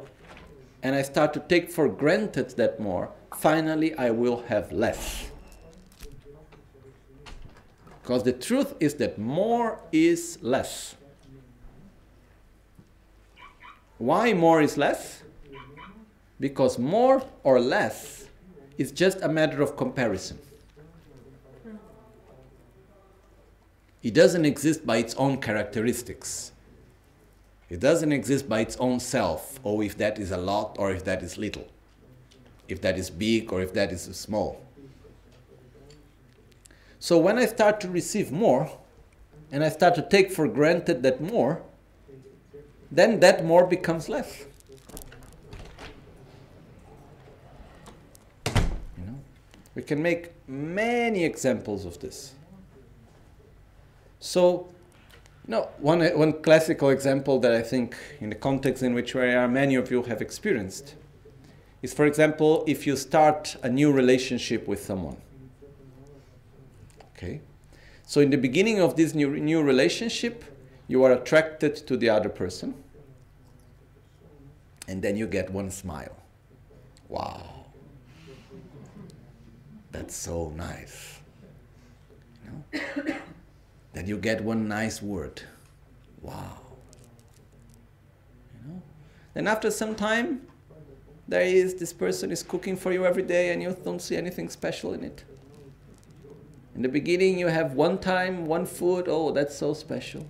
and I start to take for granted that more, finally I will have less. Because the truth is that more is less. Why more is less? Because more or less is just a matter of comparison. It doesn't exist by its own characteristics. It doesn't exist by its own self, or if that is a lot or if that is little, if that is big or if that is small. So when I start to receive more, and I start to take for granted that more, then that more becomes less. You know? We can make many examples of this. So, no, one, one classical example that I think, in the context in which we are, many of you have experienced, is, for example, if you start a new relationship with someone. Okay? So, in the beginning of this new, new relationship, you are attracted to the other person, and then you get one smile. Wow. That's so nice. You know? Then you get one nice word. Wow. You know? Then after some time, there is this person is cooking for you every day and you don't see anything special in it. In the beginning you have one time, one food, oh that's so special.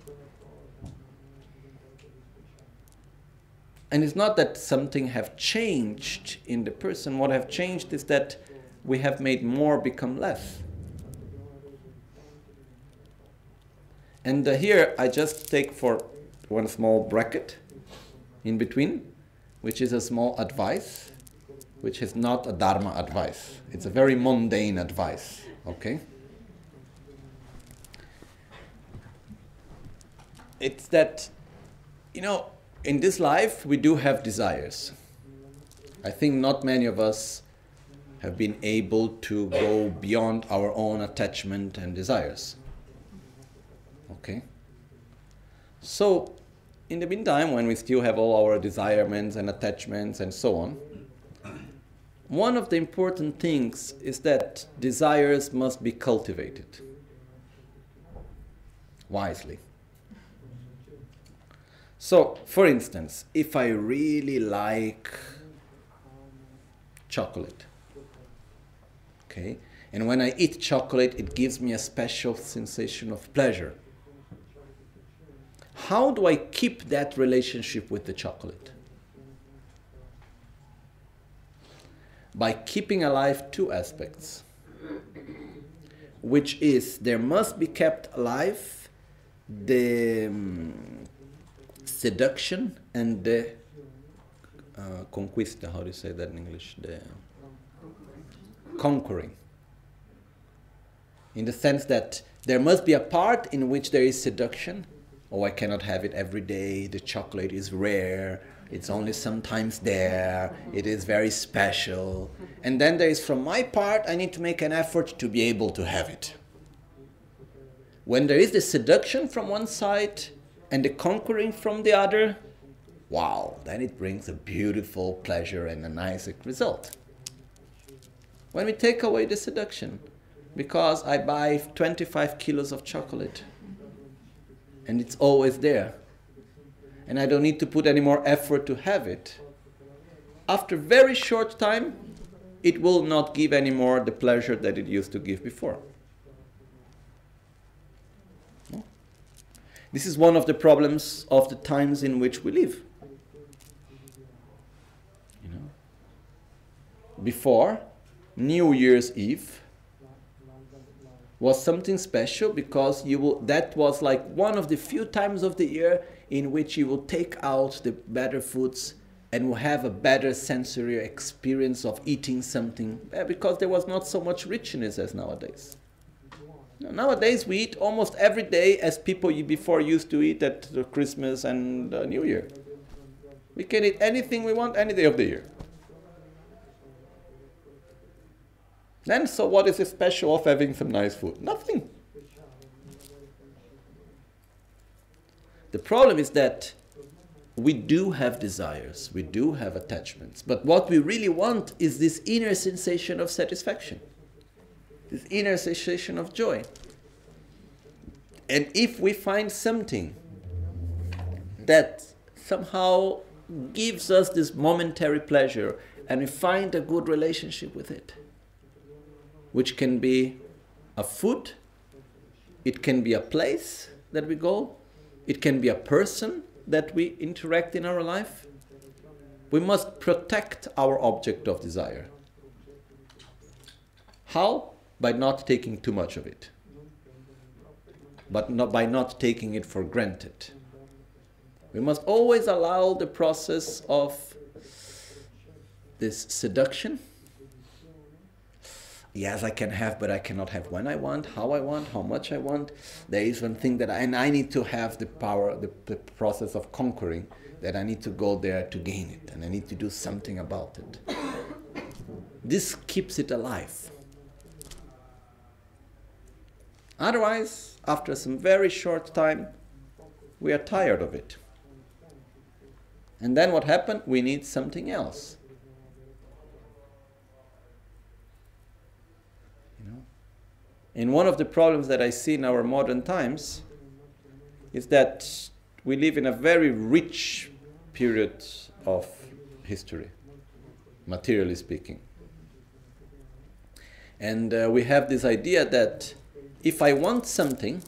And it's not that something have changed in the person. What have changed is that we have made more become less. And uh, here I just take for one small bracket in between, which is a small advice, which is not a Dharma advice. It's a very mundane advice, okay? It's that, you know, in this life we do have desires. I think not many of us have been able to go beyond our own attachment and desires. Okay? So, in the meantime, when we still have all our desirements and attachments and so on, one of the important things is that desires must be cultivated wisely. So, for instance, if I really like chocolate, okay, and when I eat chocolate, it gives me a special sensation of pleasure how do I keep that relationship with the chocolate? By keeping alive two aspects, which is there must be kept alive the um, seduction and the uh, conquista, how do you say that in English? The conquering. In the sense that there must be a part in which there is seduction oh, I cannot have it every day, the chocolate is rare, it's only sometimes there, it is very special. And then there is, from my part, I need to make an effort to be able to have it. When there is the seduction from one side and the conquering from the other, wow, then it brings a beautiful pleasure and a nice result. When we take away the seduction, because I buy 25 kilos of chocolate, and it's always there. And I don't need to put any more effort to have it. After very short time, it will not give anymore the pleasure that it used to give before. No? This is one of the problems of the times in which we live. You know? Before New Year's Eve, was something special because you will that was like one of the few times of the year in which you will take out the better foods and will have a better sensory experience of eating something eh, because there was not so much richness as nowadays. Nowadays we eat almost every day as people before used to eat at Christmas and New Year. We can eat anything we want any day of the year. Then, so what is special of having some nice food? Nothing. The problem is that we do have desires, we do have attachments, but what we really want is this inner sensation of satisfaction, this inner sensation of joy. And if we find something that somehow gives us this momentary pleasure and we find a good relationship with it, which can be a food, it can be a place that we go, it can be a person that we interact in our life. We must protect our object of desire. How? By not taking too much of it, but not by not taking it for granted. We must always allow the process of this seduction yes, I can have, but I cannot have when I want, how I want, how much I want. There is one thing that I, and I need to have the power, the, the process of conquering, that I need to go there to gain it, and I need to do something about it. this keeps it alive. Otherwise, after some very short time, we are tired of it. And then what happened? We need something else. You know? And one of the problems that I see in our modern times is that we live in a very rich period of history, materially speaking. And uh, we have this idea that if I want something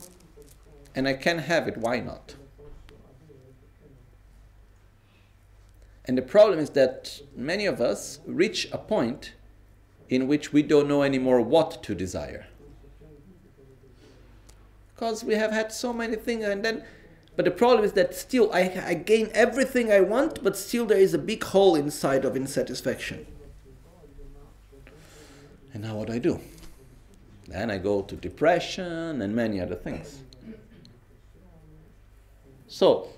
and I can have it, why not? And the problem is that many of us reach a point in which we don't know anymore what to desire. Because we have had so many things, and then, but the problem is that still I, I gain everything I want, but still there is a big hole inside of insatisfaction. And now what do I do? Then I go to depression and many other things. So,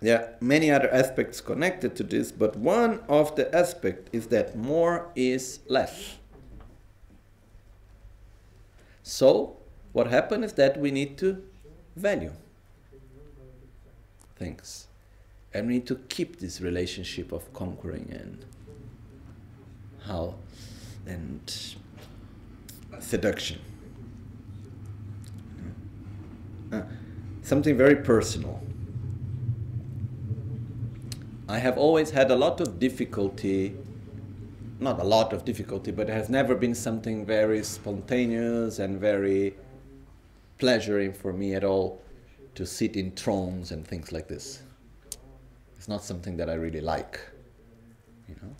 there are many other aspects connected to this, but one of the aspects is that more is less. So, what happens is that we need to value things. And we need to keep this relationship of conquering and how and seduction. Uh, something very personal. I have always had a lot of difficulty, not a lot of difficulty, but it has never been something very spontaneous and very pleasuring for me at all to sit in thrones and things like this. It's not something that I really like, you know.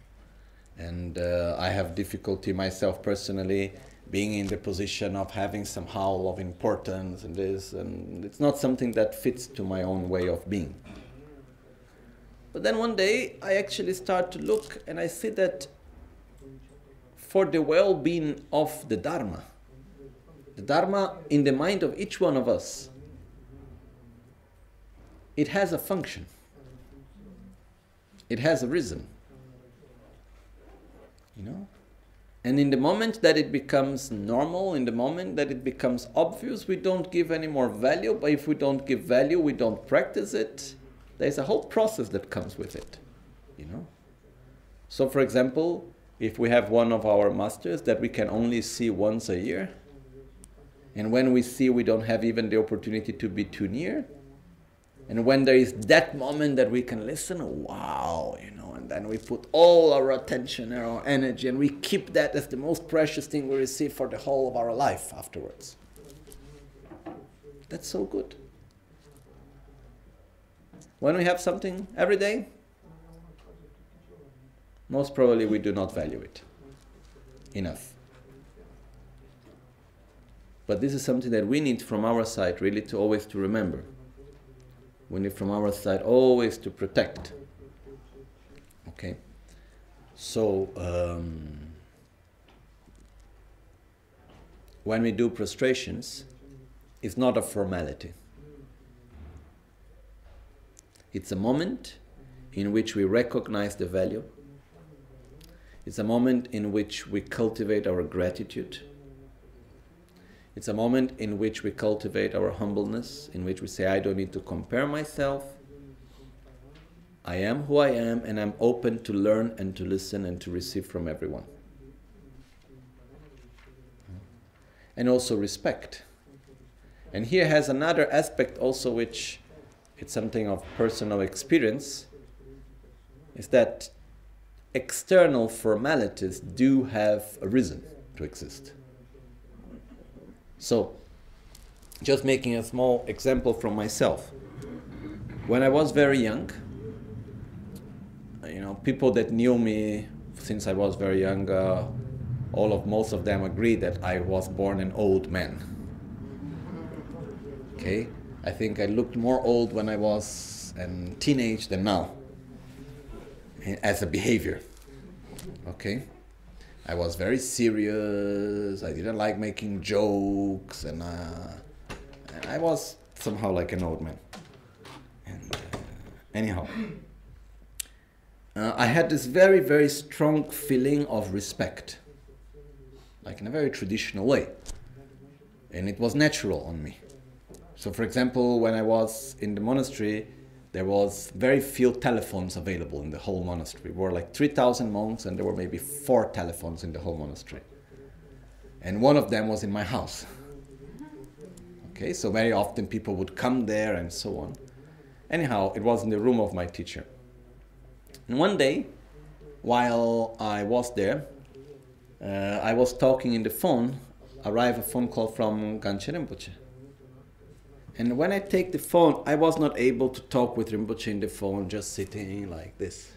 And uh, I have difficulty myself personally being in the position of having some howl of importance and this, and it's not something that fits to my own way of being. But then one day I actually start to look and I see that for the well being of the Dharma, the Dharma in the mind of each one of us, it has a function, it has a reason. You know? And in the moment that it becomes normal, in the moment that it becomes obvious, we don't give any more value. But if we don't give value, we don't practice it. There's a whole process that comes with it, you know. So, for example, if we have one of our masters that we can only see once a year, and when we see, we don't have even the opportunity to be too near, and when there is that moment that we can listen, wow, you know, and then we put all our attention and our energy, and we keep that as the most precious thing we receive for the whole of our life afterwards. That's so good. When we have something every day, most probably we do not value it enough. But this is something that we need from our side really to always to remember. We need from our side always to protect. Okay? So, um, when we do prostrations, it's not a formality. It's a moment in which we recognize the value. It's a moment in which we cultivate our gratitude. It's a moment in which we cultivate our humbleness, in which we say, I don't need to compare myself. I am who I am, and I'm open to learn and to listen and to receive from everyone. And also respect. And here has another aspect also which it's something of personal experience is that external formalities do have a reason to exist. So, just making a small example from myself. When I was very young, you know, people that knew me since I was very young, uh, all of most of them agree that I was born an old man. Okay, I think I looked more old when I was a teenage than now, as a behavior. Okay, I was very serious. I didn't like making jokes, and, uh, and I was somehow like an old man. And uh, anyhow, uh, I had this very, very strong feeling of respect, like in a very traditional way. And it was natural on me. So, for example, when I was in the monastery, there was very few telephones available in the whole monastery. There were like 3,000 monks, and there were maybe four telephones in the whole monastery. And one of them was in my house. Okay, so very often people would come there and so on. Anyhow, it was in the room of my teacher. And one day, while I was there, uh, I was talking in the phone, arrived a phone call from Gangchen Rinpoche. And when I take the phone, I was not able to talk with Rinpoche in the phone, just sitting like this.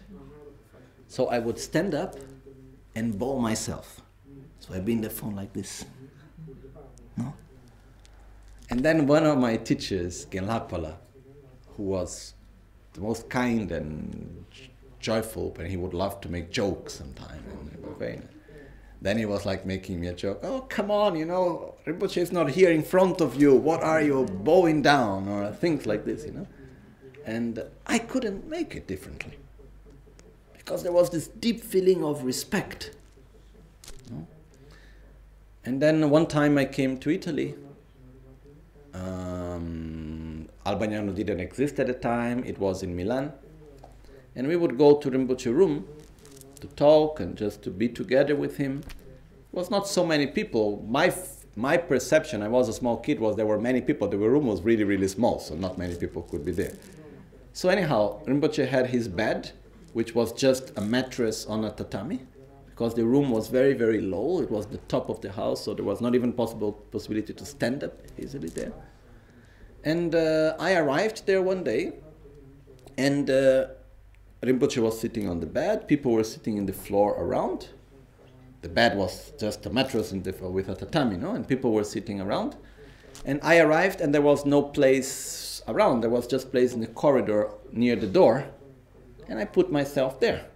So I would stand up and bow myself. So I'd be in the phone like this. No? And then one of my teachers, Genlakpala, who was the most kind and joyful, but he would love to make jokes sometimes. Then he was like making me a joke. Oh, come on, you know, Rinpoche is not here in front of you. What are you bowing down? Or things like this, you know. And I couldn't make it differently. Because there was this deep feeling of respect. And then one time I came to Italy. Um, Albagnano didn't exist at the time, it was in Milan. And we would go to Rinpoche room to talk and just to be together with him. It was not so many people. My, my perception, I was a small kid, was there were many people. The room was really, really small, so not many people could be there. So anyhow, Rinpoche had his bed, which was just a mattress on a tatami, because the room was very, very low. It was the top of the house, so there was not even possible possibility to stand up easily there. And uh, I arrived there one day, and uh, Rinpoche was sitting on the bed, people were sitting in the floor around. The bed was just a mattress the, uh, with a tatami, no? and people were sitting around. And I arrived, and there was no place around. There was just place in the corridor near the door, and I put myself there.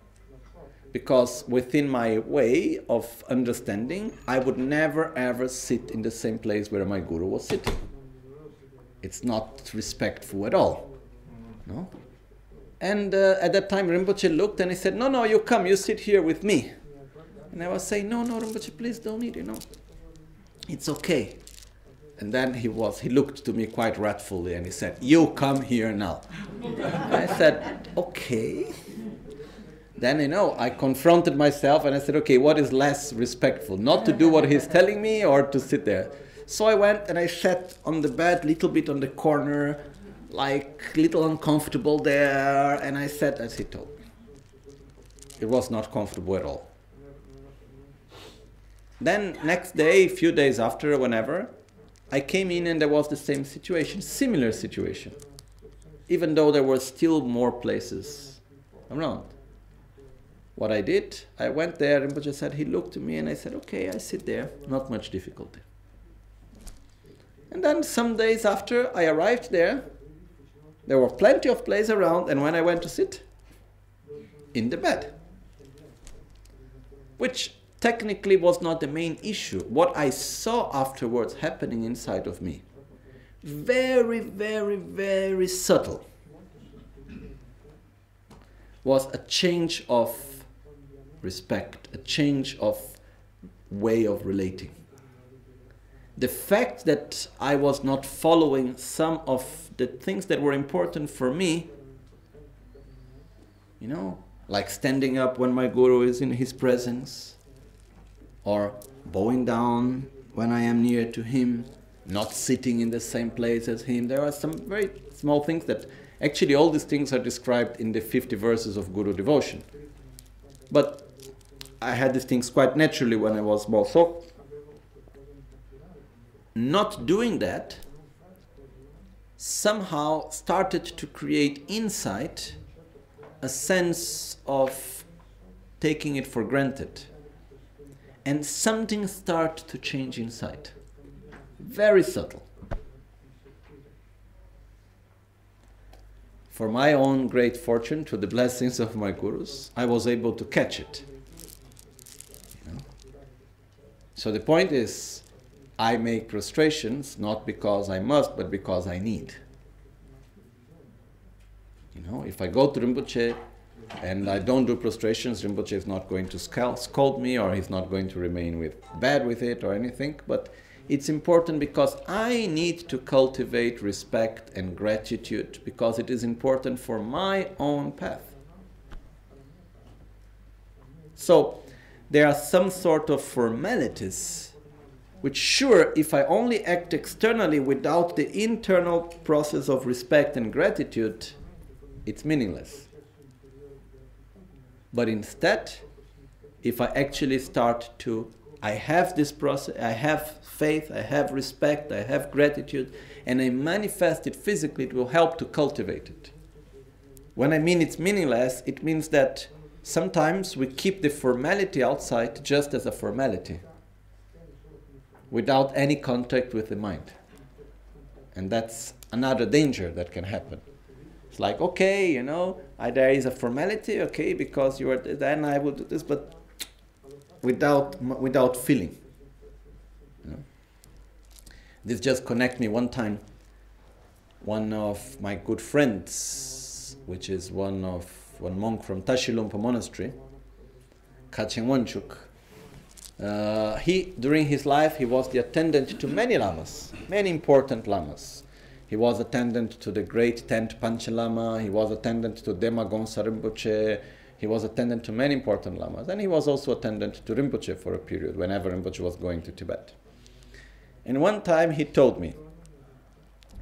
Because within my way of understanding, I would never ever sit in the same place where my guru was sitting. It's not respectful at all. No? And uh, at that time, Rinpoche looked and he said, No, no, you come, you sit here with me. And I was saying, No, no, Rinpoche, please don't eat, you know. It's okay. And then he was, he looked to me quite wrathfully and he said, You come here now. I said, Okay. Then, you know, I confronted myself and I said, Okay, what is less respectful? Not to do what he's telling me or to sit there? So I went and I sat on the bed, little bit on the corner, like a little uncomfortable there, and I said as he told me. It was not comfortable at all. Then next day, a few days after, whenever, I came in and there was the same situation, similar situation, even though there were still more places around. What I did, I went there, Rinpoche said, he looked at me and I said, okay, I sit there, not much difficulty. And then some days after I arrived there, there were plenty of places around, and when I went to sit, in the bed. Which technically was not the main issue. What I saw afterwards happening inside of me, very, very, very subtle, was a change of respect, a change of way of relating the fact that I was not following some of the things that were important for me, you know, like standing up when my guru is in his presence, or bowing down when I am near to him, not sitting in the same place as him. There are some very small things that actually all these things are described in the 50 verses of Guru devotion. But I had these things quite naturally when I was small. So not doing that somehow started to create insight a sense of taking it for granted. And something started to change inside. Very subtle. For my own great fortune, to the blessings of my gurus, I was able to catch it. So the point is, I make prostrations not because I must, but because I need. You know, if I go to Rinpoche, and I don't do prostrations, Rinpoche is not going to scold me or he's not going to remain with bad with it or anything. But it's important because I need to cultivate respect and gratitude because it is important for my own path. So there are some sort of formalities which sure if I only act externally without the internal process of respect and gratitude, it's meaningless. But instead, if I actually start to, I have this process, I have faith, I have respect, I have gratitude, and I manifest it physically, it will help to cultivate it. When I mean it's meaningless, it means that sometimes we keep the formality outside just as a formality without any contact with the mind. And that's another danger that can happen. It's like, okay, you know, I, there is a formality, okay, because you are, then I will do this, but without, without feeling. You know? This just connect me one time. One of my good friends, which is one of one monk from Tashilhunpo Monastery, Kachin Wanchuk, uh, he during his life he was the attendant to many lamas, many important lamas. He was attendant to the great tenth Panchen Lama. He was attendant to Dema Gonsa Rinpoche. He was attendant to many important lamas. And he was also attendant to Rinpoche for a period whenever Rinpoche was going to Tibet. And one time he told me,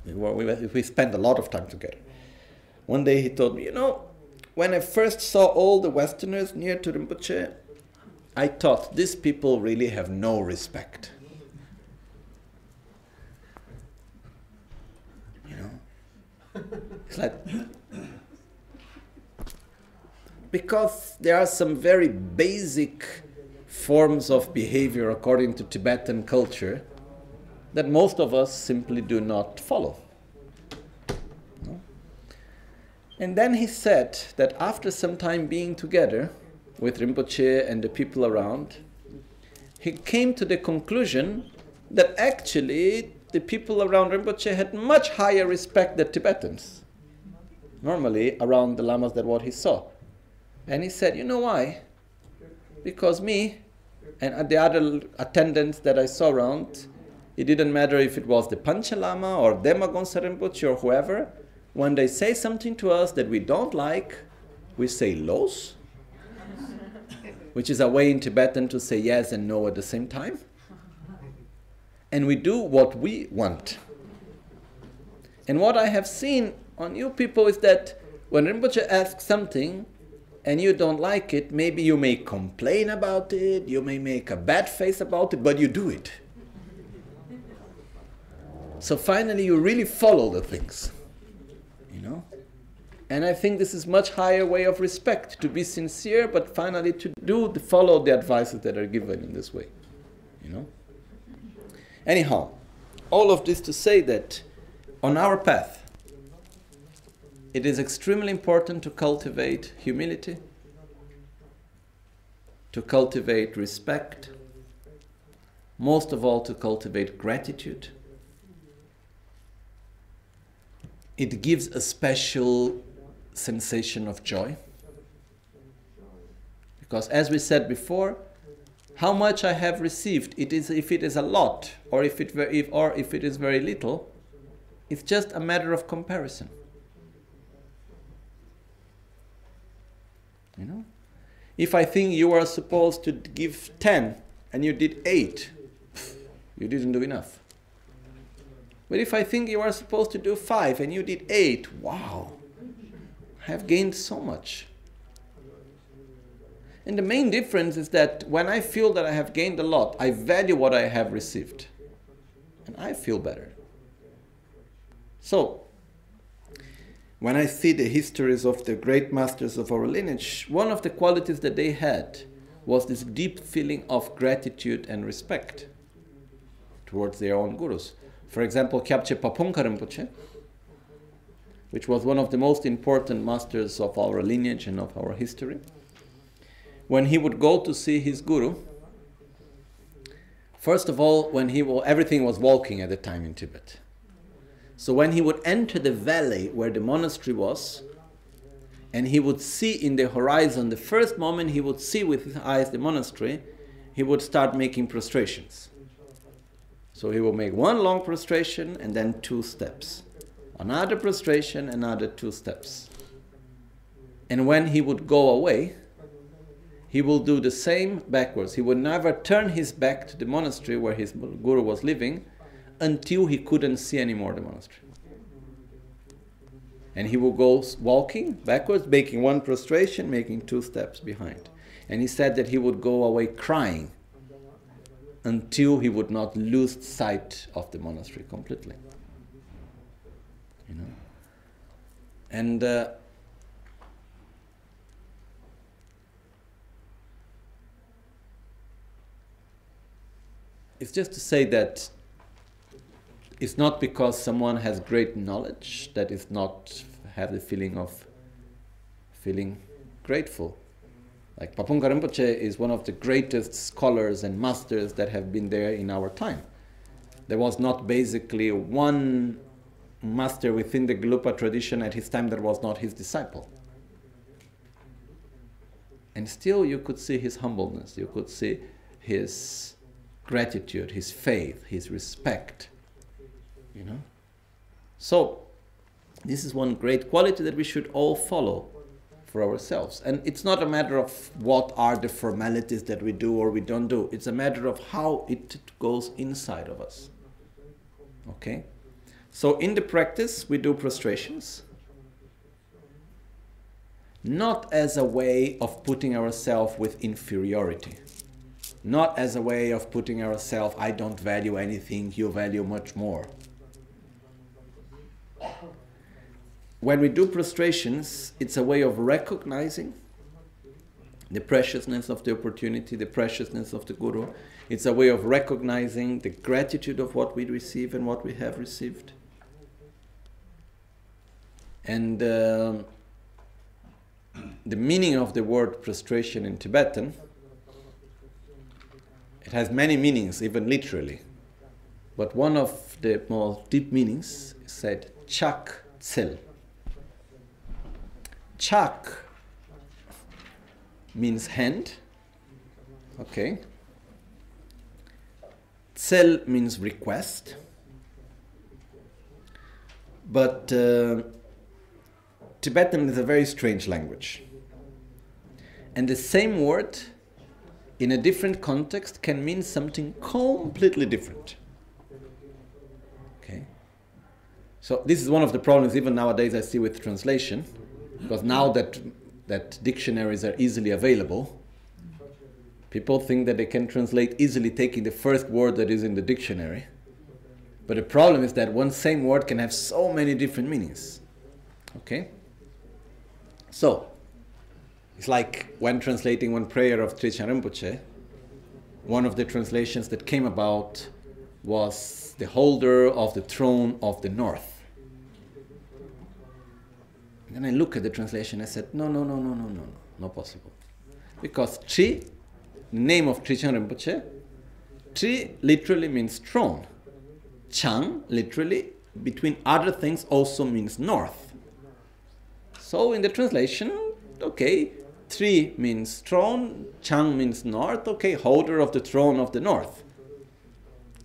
we, were, we, we spent a lot of time together. One day he told me, you know, when I first saw all the Westerners near to Rinpoche, I thought these people really have no respect. You know? It's like because there are some very basic forms of behavior according to Tibetan culture that most of us simply do not follow. And then he said that after some time being together with Rinpoche and the people around, he came to the conclusion that actually the people around Rinpoche had much higher respect than Tibetans. Normally, around the lamas, that what he saw. And he said, You know why? Because me and the other attendants that I saw around, it didn't matter if it was the Panchen Lama or Dema Gonsa Rinpoche or whoever, when they say something to us that we don't like, we say los, which is a way in Tibetan to say yes and no at the same time and we do what we want. And what I have seen on you people is that when Rinpoche asks something and you don't like it, maybe you may complain about it, you may make a bad face about it, but you do it. So finally, you really follow the things, you know. And I think this is much higher way of respect to be sincere, but finally to do the, follow the advices that are given in this way, you know. Anyhow, all of this to say that on our path, it is extremely important to cultivate humility, to cultivate respect, most of all, to cultivate gratitude. It gives a special sensation of joy. Because, as we said before, how much I have received, it is if it is a lot or if it were if or if it is very little, it's just a matter of comparison. You know? If I think you are supposed to give 10 and you did 8, you didn't do enough. But if I think you are supposed to do 5 and you did 8, wow, have gained so much. And the main difference is that when I feel that I have gained a lot, I value what I have received. And I feel better. So, when I see the histories of the great masters of our lineage, one of the qualities that they had was this deep feeling of gratitude and respect towards their own gurus. For example, Kyabje Rinpoche, which was one of the most important masters of our lineage and of our history when he would go to see his guru, first of all, when he everything was walking at the time in Tibet. So when he would enter the valley where the monastery was, and he would see in the horizon, the first moment he would see with his eyes the monastery, he would start making prostrations. So he would make one long prostration and then two steps. Another prostration, another two steps. And when he would go away, he will do the same backwards. He would never turn his back to the monastery where his guru was living until he couldn't see anymore the monastery. And he will go walking backwards, making one prostration, making two steps behind. And he said that he would go away crying until he would not lose sight of the monastery completely. You know? And uh, it's just to say that it's not because someone has great knowledge that is not have the feeling of feeling grateful. Like Pabongka Rinpoche is one of the greatest scholars and masters that have been there in our time. There was not basically one master within the Gelugpa tradition at his time that was not his disciple. And still you could see his humbleness, you could see his gratitude, his faith, his respect. You know? So, this is one great quality that we should all follow for ourselves. And it's not a matter of what are the formalities that we do or we don't do, it's a matter of how it goes inside of us. Okay? So, in the practice, we do prostrations. Not as a way of putting ourselves with inferiority not as a way of putting ourselves, I don't value anything, you value much more. When we do prostrations, it's a way of recognizing the preciousness of the opportunity, the preciousness of the Guru. It's a way of recognizing the gratitude of what we receive and what we have received. And uh, the meaning of the word prostration in Tibetan it has many meanings, even literally. But one of the more deep meanings is said chak tsel. Chak means hand. Okay. Tsel means request. But uh, Tibetan is a very strange language. And the same word in a different context can mean something completely different. Okay? So this is one of the problems even nowadays I see with translation, because now that that dictionaries are easily available, people think that they can translate easily taking the first word that is in the dictionary. But the problem is that one same word can have so many different meanings. Okay? So, it's like when translating one prayer of Trijang Rinpoche, one of the translations that came about was the holder of the throne of the north. And then I look at the translation, I said, no, no, no, no, no, no, no, not possible. Because Tri, name of Trijang Rinpoche, Tri literally means throne. Chang, literally, between other things, also means north. So in the translation, okay, Tri means throne, Chang means north, okay, holder of the throne of the north.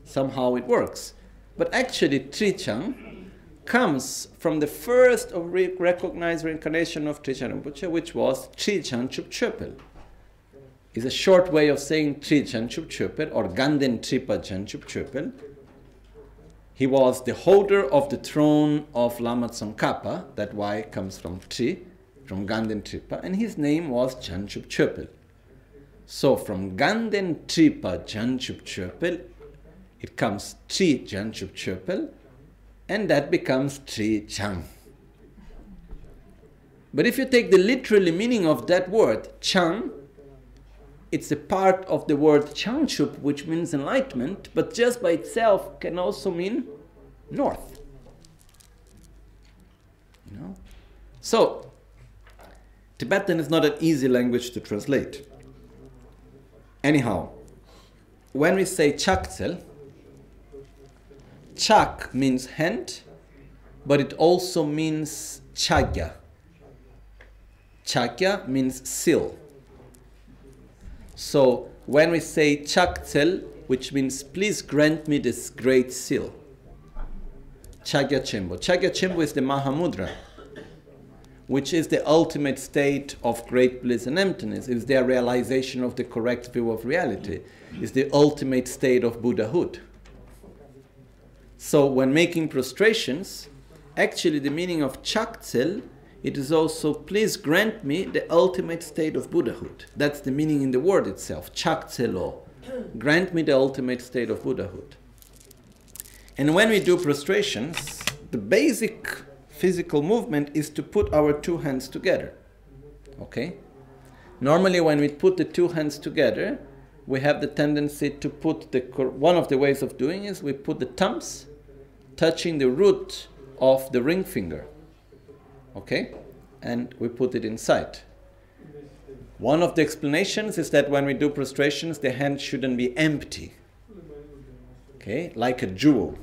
Somehow it works. But actually, Trichang comes from the first of re- recognized reincarnation of Trijang Rinpoche, which was Trichang Chupchöpel. It's a short way of saying Trichang Chupchöpel or Ganden Tripa Chan Chupchöpel. He was the holder of the throne of Lama Tsongkhapa, that Y comes from Tri from Ganden Tripa, and his name was Chanchup Chöpel. So from Ganden Tripa Chanchup Chöpel, it comes Tri Chanchup Chöpel, and that becomes Tri Chang. But if you take the literally meaning of that word, Chang, it's a part of the word Changchup, which means enlightenment, but just by itself can also mean north. You know? So Tibetan is not an easy language to translate. Anyhow, when we say chaktsel, chak means hand, but it also means chagya. Chakya means seal. So when we say Chaktsel, which means please grant me this great seal. Chagya Chimbo. Chagya Chimbo is the Mahamudra, which is the ultimate state of great bliss and emptiness. It's their realization of the correct view of reality. It's the ultimate state of Buddhahood. So when making prostrations, actually the meaning of Chaktsel, it is also please grant me the ultimate state of Buddhahood. That's the meaning in the word itself, Chaktselo. *clears throat* Grant me the ultimate state of Buddhahood. And when we do prostrations, the basic physical movement is to put our two hands together. Okay? Normally, when we put the two hands together, we have the tendency to put the one of the ways of doing is we put the thumbs touching the root of the ring finger. Okay? And we put it inside. One of the explanations is that when we do prostrations, the hand shouldn't be empty. Okay? Like a jewel.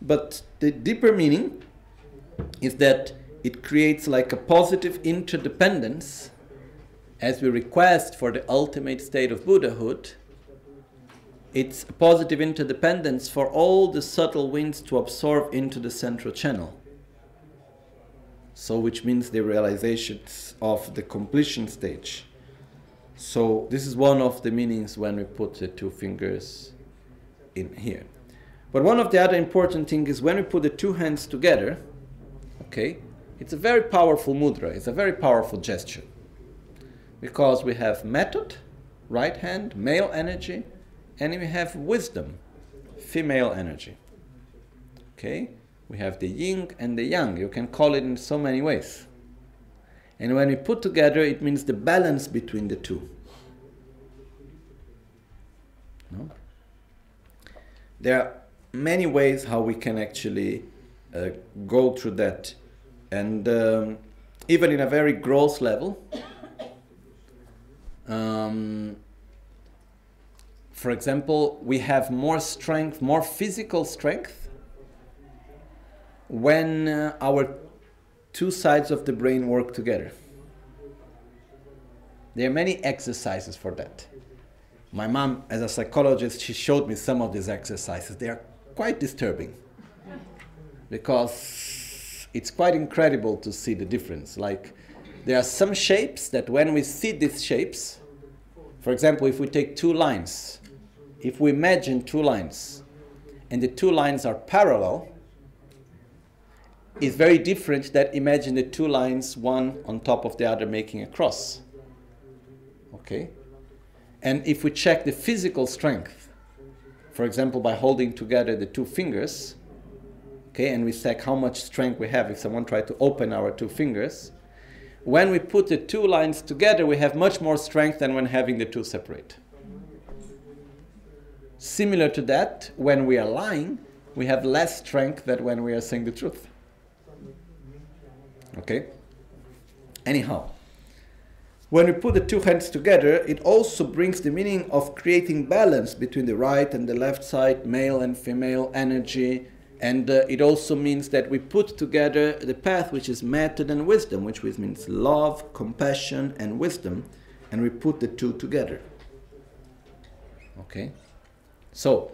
But the deeper meaning is that it creates like a positive interdependence as we request for the ultimate state of Buddhahood it's a positive interdependence for all the subtle winds to absorb into the central channel. So, which means the realizations of the completion stage. So, this is one of the meanings when we put the two fingers in here. But one of the other important things is when we put the two hands together, okay, it's a very powerful mudra, it's a very powerful gesture. Because we have method, right hand, male energy, and we have wisdom, female energy. Okay? We have the yin and the yang. You can call it in so many ways. And when we put together, it means the balance between the two. No? There are many ways how we can actually uh, go through that. And um, even in a very gross level, um, for example, we have more strength, more physical strength when uh, our two sides of the brain work together. There are many exercises for that. My mom, as a psychologist, she showed me some of these exercises. They are quite disturbing because it's quite incredible to see the difference. Like, there are some shapes that when we see these shapes, for example, if we take two lines, if we imagine two lines and the two lines are parallel, it's very different that imagine the two lines one on top of the other making a cross. Okay? And if we check the physical strength, for example, by holding together the two fingers, okay, and we check how much strength we have if someone tried to open our two fingers, when we put the two lines together, we have much more strength than when having the two separate. Similar to that, when we are lying, we have less strength than when we are saying the truth. Okay? Anyhow, when we put the two hands together, it also brings the meaning of creating balance between the right and the left side, male and female energy. And uh, it also means that we put together the path which is method and wisdom, which means love, compassion, and wisdom, and we put the two together. Okay? So,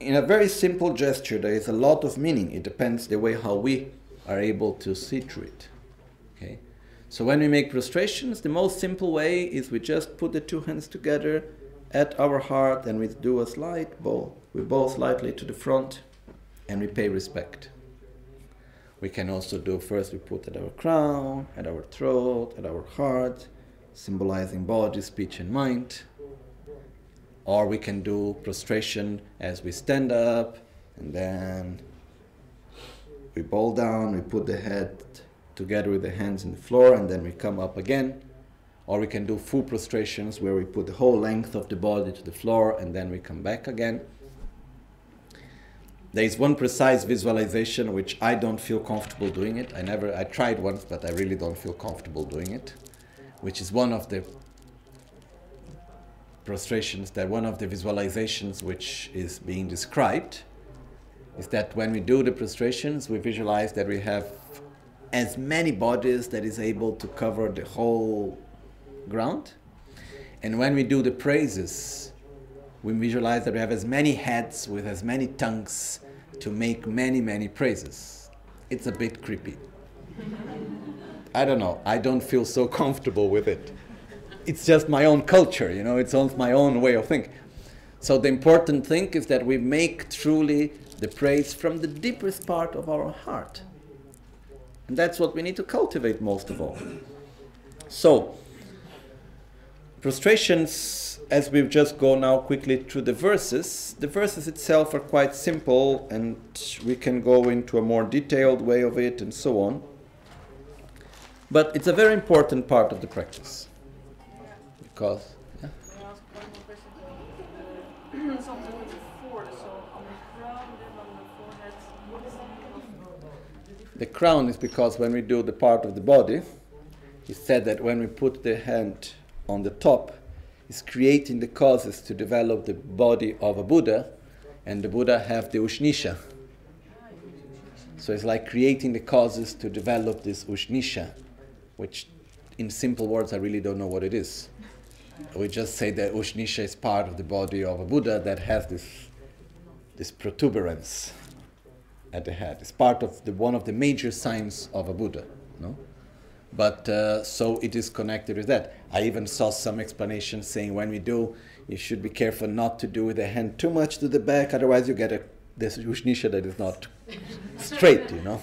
in a very simple gesture, there is a lot of meaning. It depends the way how we are able to see through it. Okay? So when we make prostrations, the most simple way is we just put the two hands together at our heart and we do a slight bow. We bow slightly to the front and we pay respect. We can also do first we put at our crown, at our throat, at our heart, symbolizing body, speech, and mind or we can do prostration as we stand up and then we bow down, we put the head together with the hands in the floor and then we come up again. Or we can do full prostrations where we put the whole length of the body to the floor and then we come back again. There is one precise visualization which I don't feel comfortable doing it. I never I tried once but I really don't feel comfortable doing it, which is one of the prostrations that one of the visualizations which is being described is that when we do the prostrations, we visualize that we have as many bodies that is able to cover the whole ground. And when we do the praises, we visualize that we have as many heads with as many tongues to make many, many praises. It's a bit creepy. *laughs* I don't know. I don't feel so comfortable with it. It's just my own culture, you know, it's my own way of thinking. So the important thing is that we make truly the praise from the deepest part of our heart. And that's what we need to cultivate most of all. So, prostrations, as we've just gone now quickly through the verses, the verses itself are quite simple and we can go into a more detailed way of it and so on. But it's a very important part of the practice. Because, yeah? *clears throat* The crown is because when we do the part of the body, he said that when we put the hand on the top, it's creating the causes to develop the body of a Buddha, and the Buddha have the Ushnisha. So it's like creating the causes to develop this Ushnisha, which in simple words I really don't know what it is. We just say that Ushnisha is part of the body of a Buddha that has this, this protuberance at the head. It's part of the, one of the major signs of a Buddha. No? But uh, so it is connected with that. I even saw some explanation saying when we do, you should be careful not to do with the hand too much to the back, otherwise you get a this ushnisha that is not *laughs* straight, you know.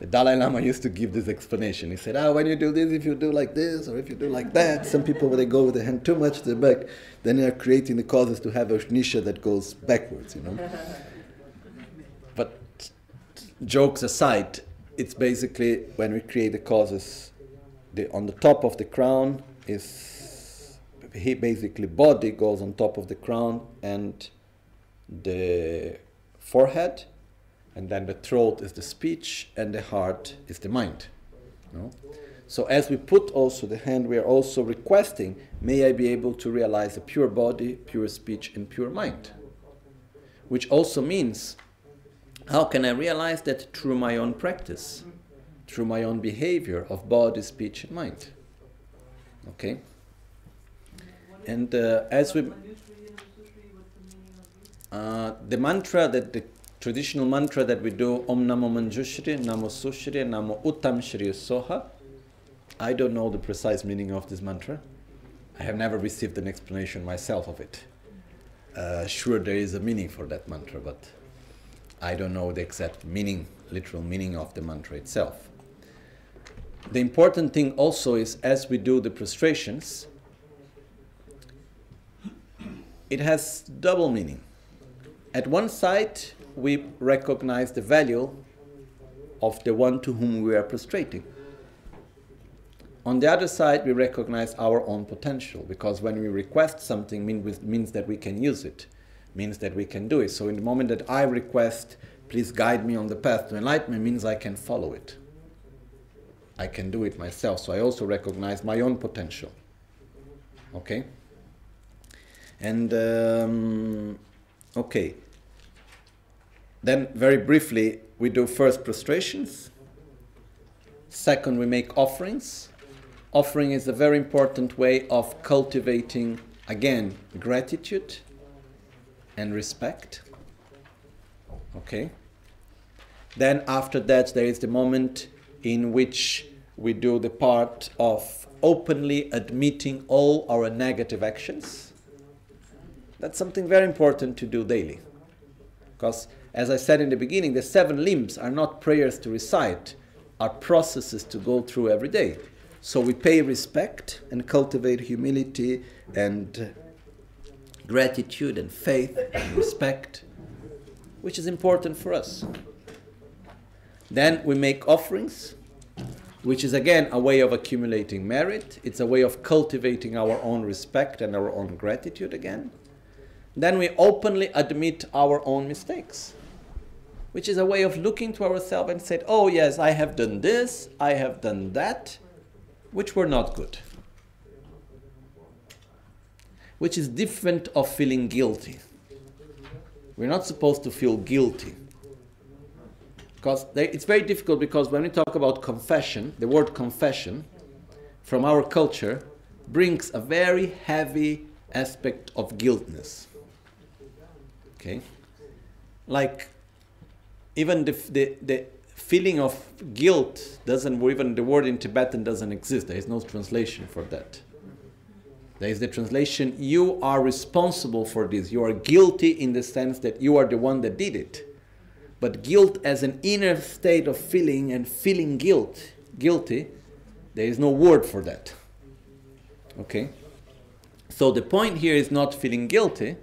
The Dalai Lama used to give this explanation. He said, "Ah, when you do this, if you do like this or if you do like that, some people when they go with the hand too much to the back, then they are creating the causes to have a ushnisha that goes backwards, you know." *laughs* But jokes aside, it's basically when we create the causes, the, on the top of the crown is he basically body goes on top of the crown and the forehead, and then the throat is the speech, and the heart is the mind. No? So as we put also the hand, we are also requesting, may I be able to realize a pure body, pure speech, and pure mind. Which also means how can I realize that through my own practice, through my own behavior of body, speech, and mind? Okay? And uh, as we. Uh, the mantra that the traditional mantra that we do Om Namo Manjushri, Namo Sushri, Namo Uttam Shri Soha. I don't know the precise meaning of this mantra. I have never received an explanation myself of it. Uh, sure, there is a meaning for that mantra, but I don't know the exact meaning, literal meaning of the mantra itself. The important thing also is as we do the prostrations, it has double meaning. At one side, we recognize the value of the one to whom we are prostrating. On the other side, we recognize our own potential because when we request something, means that we can use it means that we can do it. So in the moment that I request, please guide me on the path to enlightenment, means I can follow it. I can do it myself. So I also recognize my own potential. Okay? And, um, okay. Then, very briefly, we do first prostrations. Second, we make offerings. Offering is a very important way of cultivating, again, gratitude and respect. Okay? Then, after that, there is the moment in which we do the part of openly admitting all our negative actions. That's something very important to do daily. Because, as I said in the beginning, the seven limbs are not prayers to recite, are processes to go through every day. So we pay respect and cultivate humility and gratitude and faith and respect, which is important for us. Then we make offerings, which is again a way of accumulating merit. It's a way of cultivating our own respect and our own gratitude again. Then we openly admit our own mistakes, which is a way of looking to ourselves and said, oh, yes, I have done this, I have done that, which were not good which is different of feeling guilty. We're not supposed to feel guilty. Because it's very difficult because when we talk about confession, the word confession from our culture brings a very heavy aspect of guiltness. Okay? Like, even the, the, the feeling of guilt doesn't, even the word in Tibetan doesn't exist. There is no translation for that. There is the translation, you are responsible for this. You are guilty in the sense that you are the one that did it. But guilt as an inner state of feeling and feeling guilt, guilty, there is no word for that. Okay? So the point here is not feeling guilty,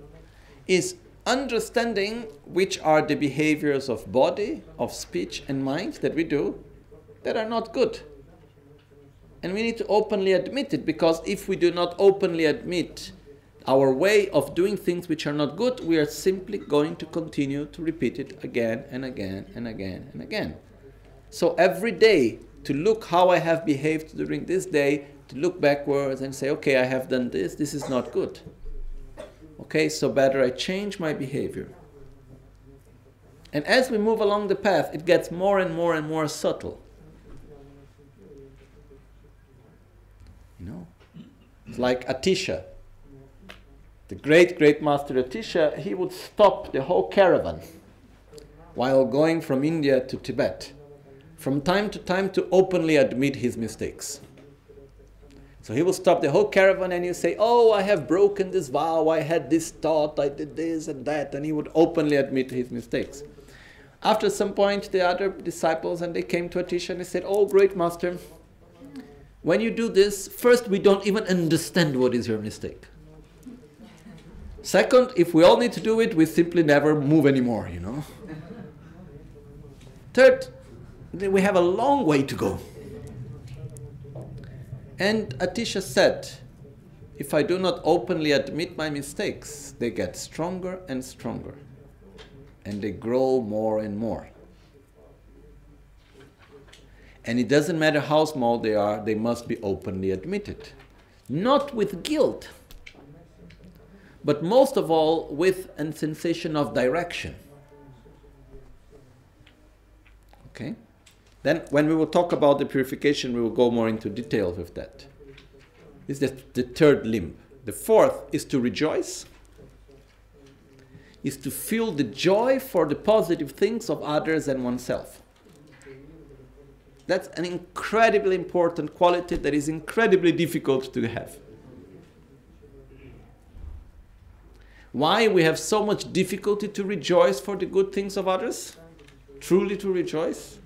is understanding which are the behaviors of body, of speech, and mind that we do that are not good. And we need to openly admit it because if we do not openly admit our way of doing things which are not good, we are simply going to continue to repeat it again and again and again and again. So every day, to look how I have behaved during this day, to look backwards and say, okay, I have done this, this is not good. Okay, so better I change my behavior. And as we move along the path, it gets more and more and more subtle. You know? It's like Atisha. The great, great master Atisha, he would stop the whole caravan while going from India to Tibet from time to time to openly admit his mistakes. So he will stop the whole caravan and he'll say, Oh, I have broken this vow, I had this thought, I did this and that, and he would openly admit his mistakes. After some point, the other disciples and they came to Atisha and they said, Oh, great master, when you do this, first we don't even understand what is your mistake. Second, if we all need to do it, we simply never move anymore, you know. Third, we have a long way to go. And Atisha said, if I do not openly admit my mistakes, they get stronger and stronger. And they grow more and more. And it doesn't matter how small they are, they must be openly admitted. Not with guilt, but most of all with a sensation of direction. Okay? Then, when we will talk about the purification, we will go more into details with that. This is the, the third limb. The fourth is to rejoice, is to feel the joy for the positive things of others and oneself. That's an incredibly important quality that is incredibly difficult to have. Why we have so much difficulty to rejoice for the good things of others? Truly to rejoice?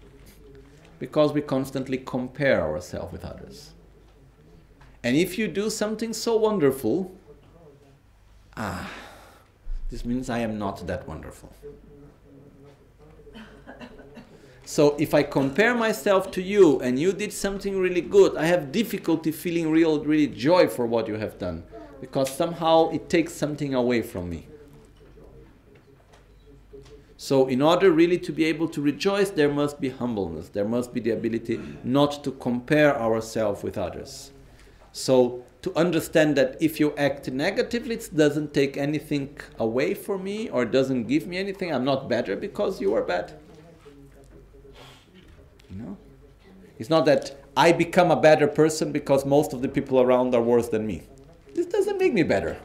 Because we constantly compare ourselves with others. And if you do something so wonderful, ah, this means I am not that wonderful. So if I compare myself to you and you did something really good, I have difficulty feeling real, really joy for what you have done because somehow it takes something away from me. So, in order really to be able to rejoice, there must be humbleness. There must be the ability not to compare ourselves with others. So, to understand that if you act negatively, it doesn't take anything away from me or doesn't give me anything. I'm not better because you are bad. You know? It's not that I become a better person because most of the people around are worse than me. This doesn't make me better.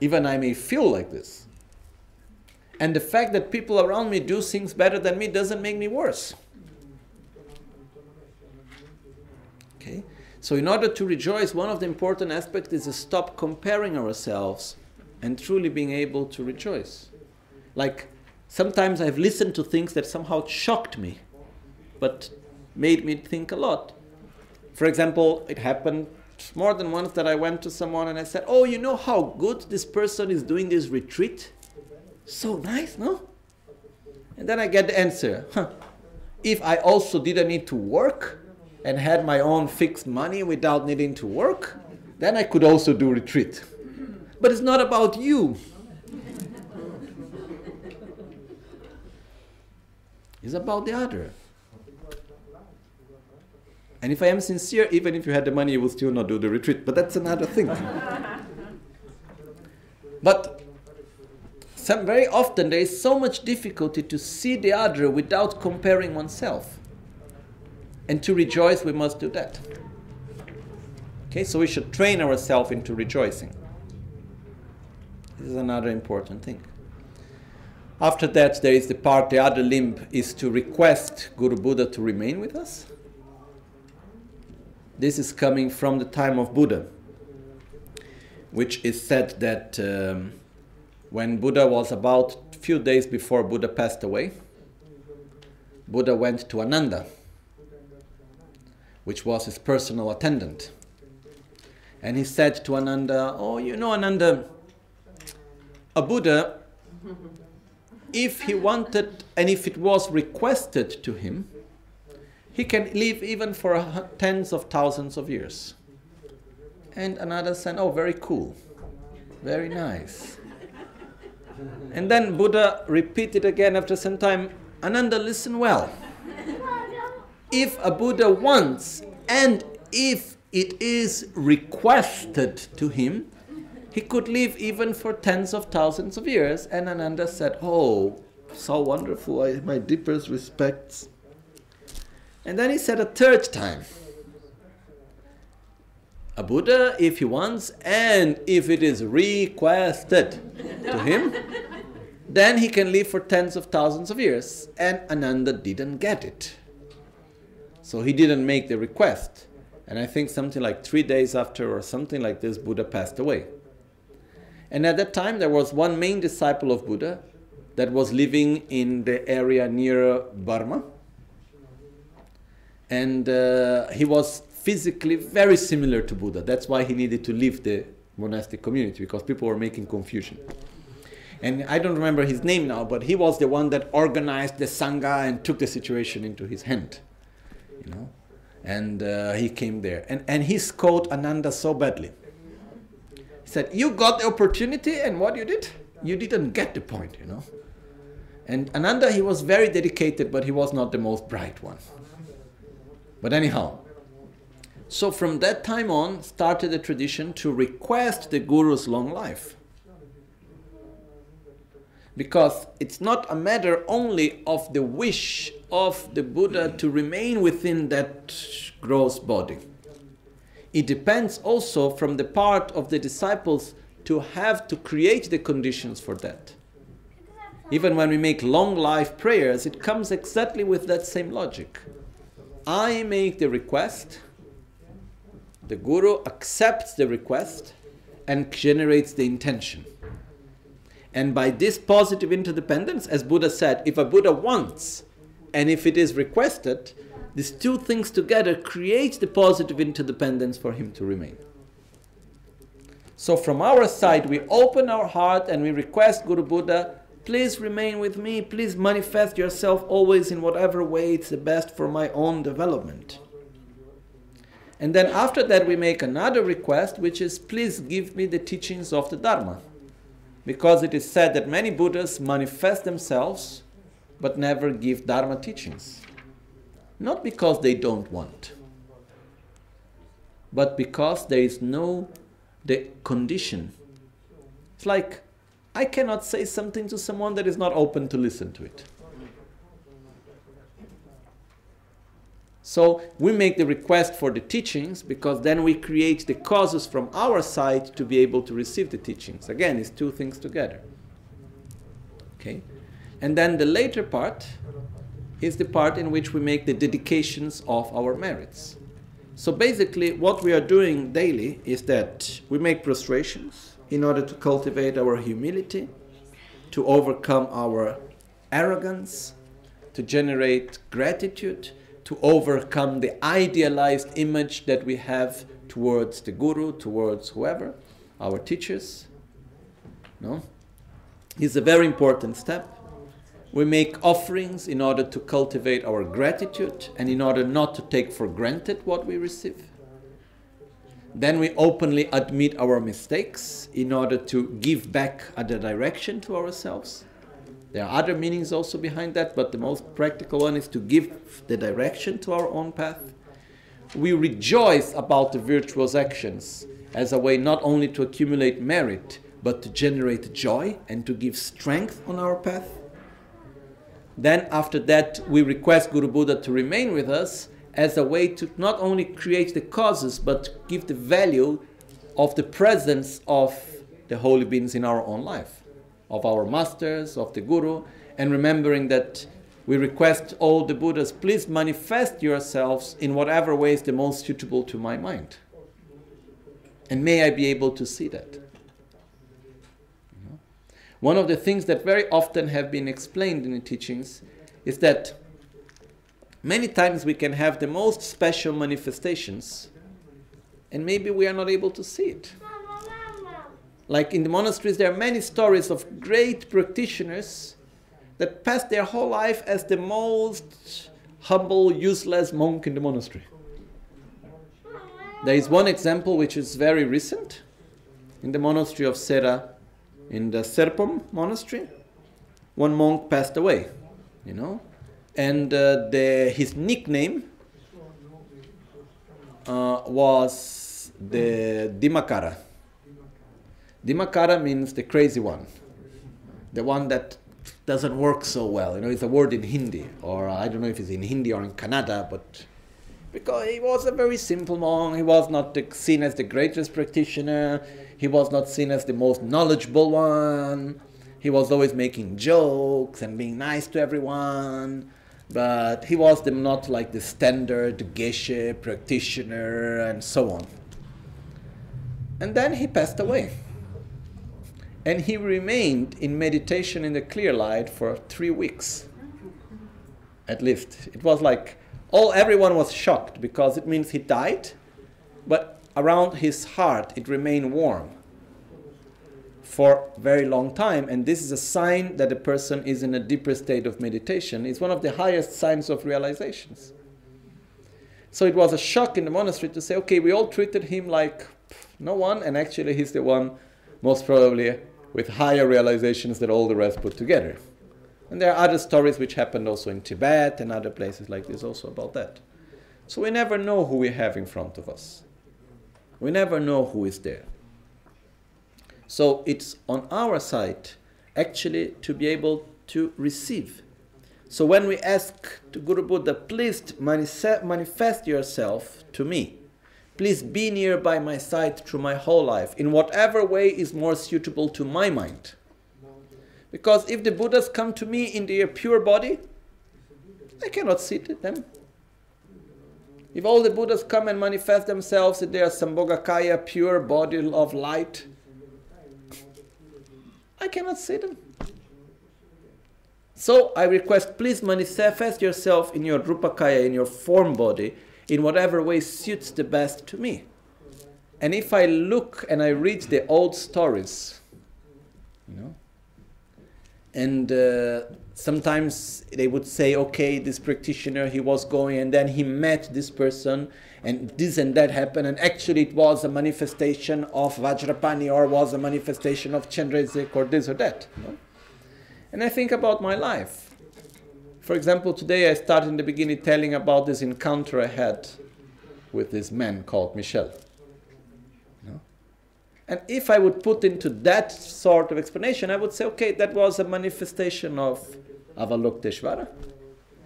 Even I may feel like this. And the fact that people around me do things better than me doesn't make me worse. Okay? So, in order to rejoice, one of the important aspects is to stop comparing ourselves and truly being able to rejoice. Like, sometimes I've listened to things that somehow shocked me, but made me think a lot. For example, it happened more than once that I went to someone and I said, Oh, you know how good this person is doing this retreat? So nice, no? And then I get the answer. Huh. If I also didn't need to work and had my own fixed money without needing to work, then I could also do retreat. But it's not about you. It's about the other. And if I am sincere, even if you had the money, you will still not do the retreat. But that's another thing. but some, very often there is so much difficulty to see the other without comparing oneself. And to rejoice, we must do that. Okay, so we should train ourselves into rejoicing. This is another important thing. After that, there is the part, the other limb is to request Guru Buddha to remain with us. This is coming from the time of Buddha, which is said that um, when Buddha was about a few days before Buddha passed away, Buddha went to Ananda, which was his personal attendant. And he said to Ananda, Oh, you know, Ananda, a Buddha if he wanted and if it was requested to him, he can live even for tens of thousands of years. And Ananda said, Oh, very cool, very nice. And then Buddha repeated again after some time, Ananda, listen well. If a Buddha wants and if it is requested to him, he could live even for tens of thousands of years. And Ananda said, Oh, so wonderful, I, my deepest respects. And then he said a third time, a Buddha, if he wants, and if it is requested to him, then he can live for tens of thousands of years. And Ananda didn't get it. So he didn't make the request. And I think something like three days after, or something like this, Buddha passed away. And at that time, there was one main disciple of Buddha that was living in the area near Burma. And uh, he was physically very similar to Buddha. That's why he needed to leave the monastic community because people were making confusion. And I don't remember his name now, but he was the one that organized the Sangha and took the situation into his hand. You know? And uh, he came there. And, and he scolded Ananda so badly He said, You got the opportunity, and what you did? You didn't get the point, you know. And Ananda, he was very dedicated, but he was not the most bright one. But anyhow, so from that time on started the tradition to request the Guru's long life. Because it's not a matter only of the wish of the Buddha to remain within that gross body it depends also from the part of the disciples to have to create the conditions for that. Even when we make long life prayers, it comes exactly with that same logic. I make the request, the Guru accepts the request and generates the intention. And by this positive interdependence, as Buddha said, if a Buddha wants and if it is requested, these two things together create the positive interdependence for him to remain. So, from our side, we open our heart and we request Guru Buddha, please remain with me, please manifest yourself always in whatever way it's the best for my own development. And then after that, we make another request, which is please give me the teachings of the Dharma. Because it is said that many Buddhas manifest themselves but never give Dharma teachings. Not because they don't want, but because there is no the condition. It's like I cannot say something to someone that is not open to listen to it. So we make the request for the teachings because then we create the causes from our side to be able to receive the teachings. Again, it's two things together. Okay? And then the later part is the part in which we make the dedications of our merits. So basically, what we are doing daily is that we make prostrations in order to cultivate our humility, to overcome our arrogance, to generate gratitude, to overcome the idealized image that we have towards the guru, towards whoever, our teachers. No? It's a very important step. We make offerings in order to cultivate our gratitude and in order not to take for granted what we receive. Then we openly admit our mistakes in order to give back other direction to ourselves. There are other meanings also behind that, but the most practical one is to give the direction to our own path. We rejoice about the virtuous actions as a way not only to accumulate merit, but to generate joy and to give strength on our path. Then, after that, we request Guru Buddha to remain with us as a way to not only create the causes but give the value of the presence of the holy beings in our own life, of our masters, of the Guru, and remembering that we request all the Buddhas, please manifest yourselves in whatever way is the most suitable to my mind. And may I be able to see that. One of the things that very often have been explained in the teachings is that many times we can have the most special manifestations and maybe we are not able to see it. Like in the monasteries, there are many stories of great practitioners that passed their whole life as the most humble, useless monk in the monastery. There is one example which is very recent in the monastery of Sera, in the Serpom monastery. One monk passed away, you know, and uh, the, his nickname uh, was the Dimakara. Dimakara means the crazy one, the one that doesn't work so well. You know, it's a word in Hindi, or I don't know if it's in Hindi or in Kannada, but because he was a very simple monk, he was not seen as the greatest practitioner, he was not seen as the most knowledgeable one, he was always making jokes and being nice to everyone. But he was the, not like the standard geshe practitioner and so on. And then he passed away. And he remained in meditation in the clear light for three weeks, at least. It was like all everyone was shocked because it means he died, but around his heart it remained warm for a very long time. And this is a sign that a person is in a deeper state of meditation. It's one of the highest signs of realizations. So it was a shock in the monastery to say okay we all treated him like no one and actually he's the one most probably with higher realizations than all the rest put together. And there are other stories which happened also in Tibet and other places like this also about that. So we never know who we have in front of us. We never know who is there. So it's on our side actually to be able to receive. So when we ask to Guru Buddha, please manifest yourself to me Please be near by my side through my whole life, in whatever way is more suitable to my mind. Because if the Buddhas come to me in their pure body, I cannot see them. If all the Buddhas come and manifest themselves in their Sambhogakaya, pure body of light, I cannot see them. So I request, please manifest yourself in your Rupakaya, in your form body, in whatever way suits the best to me. And if I look and I read the old stories, you know, and uh, sometimes they would say, okay, this practitioner, he was going and then he met this person and this and that happened, and actually it was a manifestation of Vajrapani or was a manifestation of Chenrezig or this or that. You know? And I think about my life. For example, today I started in the beginning telling about this encounter I had with this man called Michel. And if I would put into that sort of explanation, I would say, okay, that was a manifestation of Avalokiteshvara,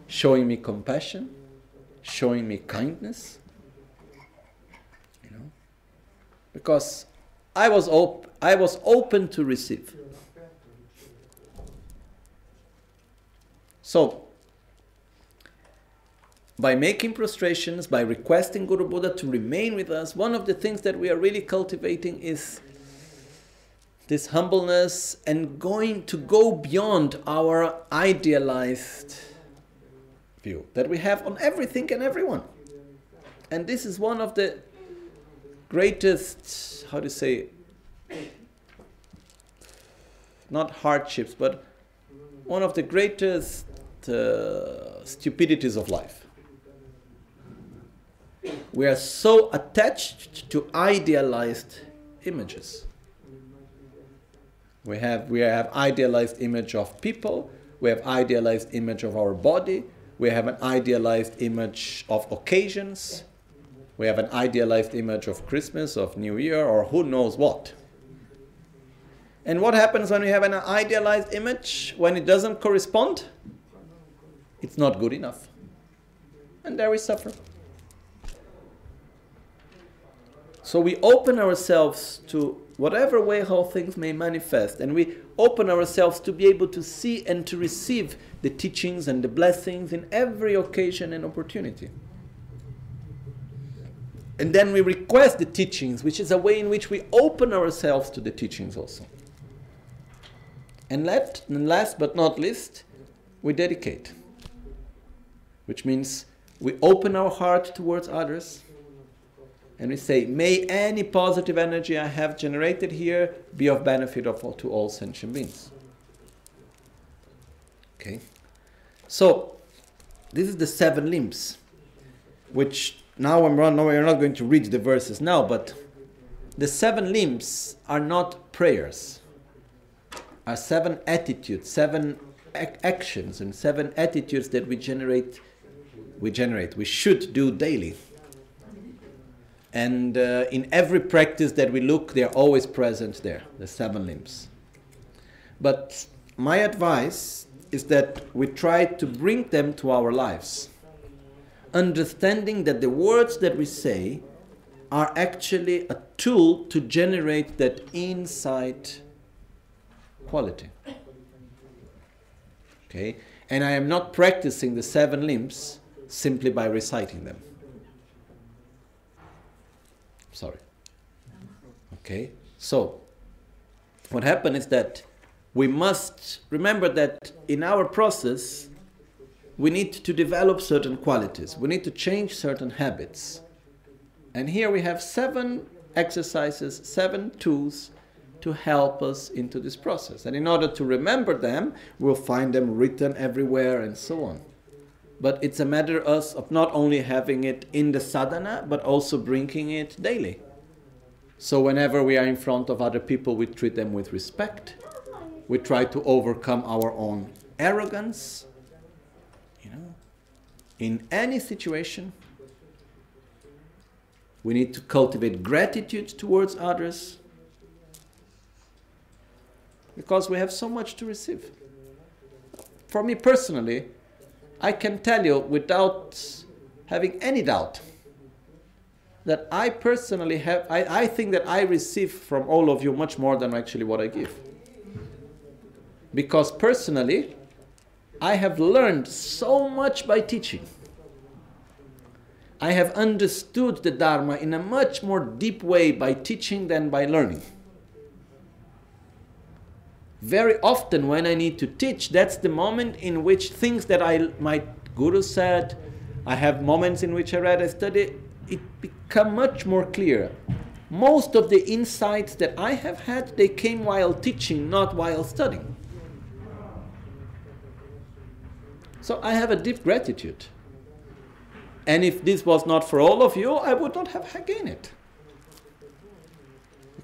showing me compassion, showing me kindness. You know, because I was op- I was open to receive. So by making prostrations, by requesting Guru Buddha to remain with us, one of the things that we are really cultivating is this humbleness and going to go beyond our idealized view that we have on everything and everyone. And this is one of the greatest, how to say, not hardships, but one of the greatest uh, stupidities of life we are so attached to idealized images. We have, we have idealized image of people, we have idealized image of our body, we have an idealized image of occasions, we have an idealized image of Christmas, of New Year, or who knows what. And what happens when we have an idealized image? When it doesn't correspond, it's not good enough. And there we suffer. So we open ourselves to whatever way how things may manifest, and we open ourselves to be able to see and to receive the teachings and the blessings in every occasion and opportunity. And then we request the teachings, which is a way in which we open ourselves to the teachings also. And, let, and last but not least, we dedicate, which means we open our heart towards others and we say, May any positive energy I have generated here be of benefit of, to all sentient beings. Okay? So, this is the seven limbs, which now I'm run, no, we're not going to read the verses now, but the seven limbs are not prayers, are seven attitudes, seven ac- actions, and seven attitudes that we generate. We generate. We should do daily. And uh, in every practice that we look, they're always present there, the seven limbs. But my advice is that we try to bring them to our lives understanding that the words that we say are actually a tool to generate that insight quality. Okay? And I am not practicing the seven limbs simply by reciting them. Sorry. Okay? So, what happened is that we must remember that in our process, we need to develop certain qualities. We need to change certain habits. And here we have seven exercises, seven tools to help us into this process. And in order to remember them, we'll find them written everywhere and so on. But it's a matter of not only having it in the sadhana, but also bringing it daily. So whenever we are in front of other people, we treat them with respect. We try to overcome our own arrogance you know in any situation, we need to cultivate gratitude towards others because we have so much to receive. For me personally, I can tell you without having any doubt that I personally have, I, I think that I receive from all of you much more than actually what I give. Because personally, I have learned so much by teaching. I have understood the Dharma in a much more deep way by teaching than by learning. Very often, when I need to teach, that's the moment in which things that I, my guru said, I have moments in which I read, I study, it become much more clear. Most of the insights that I have had, they came while teaching, not while studying. So I have a deep gratitude. And if this was not for all of you, I would not have gained it.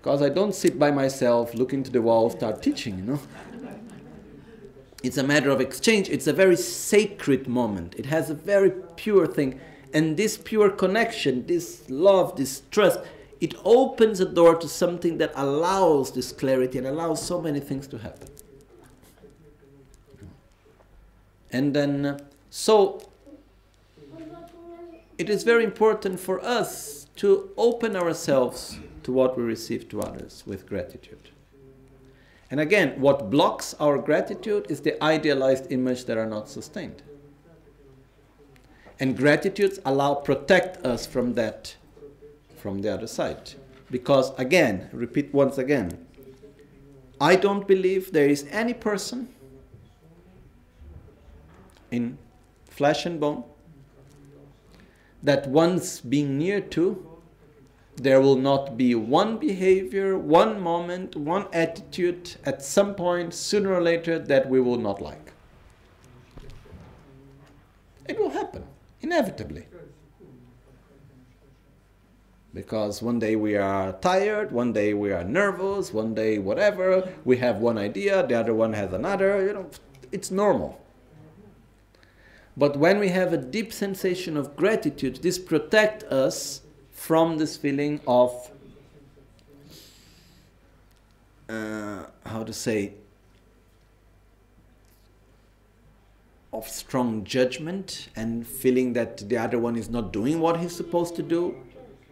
Because I don't sit by myself, look into the wall, start teaching, you know. It's a matter of exchange. It's a very sacred moment. It has a very pure thing. And this pure connection, this love, this trust, it opens a door to something that allows this clarity and allows so many things to happen. And then, so it is very important for us to open ourselves to what we receive to others with gratitude. And again, what blocks our gratitude is the idealized image that are not sustained. And gratitudes allow protect us from that from the other side. Because again, repeat once again, I don't believe there is any person in flesh and bone that once being near to, there will not be one behavior, one moment, one attitude at some point, sooner or later, that we will not like. It will happen, inevitably. Because one day we are tired, one day we are nervous, one day whatever, we have one idea, the other one has another, you know, it's normal. But when we have a deep sensation of gratitude, this protects us from this feeling of uh, how to say, of strong judgment and feeling that the other one is not doing what he's supposed to do.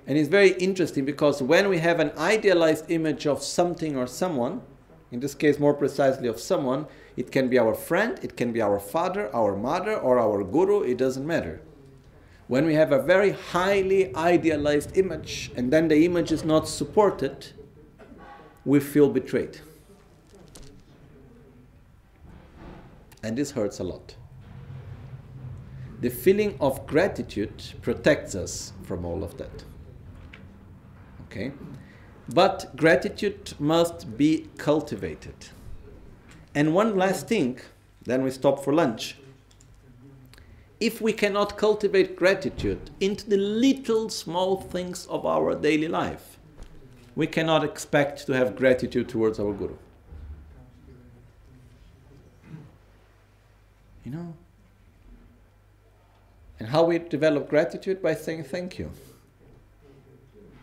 And it's very interesting because when we have an idealized image of something or someone, in this case more precisely of someone, it can be our friend, it can be our father, our mother, or our guru, it doesn't matter. When we have a very highly idealized image and then the image is not supported, we feel betrayed. And this hurts a lot the feeling of gratitude protects us from all of that. Okay? But gratitude must be cultivated. And one last thing, then we stop for lunch. If we cannot cultivate gratitude into the little small things of our daily life, we cannot expect to have gratitude towards our Guru. You know, and how we develop gratitude? By saying thank you.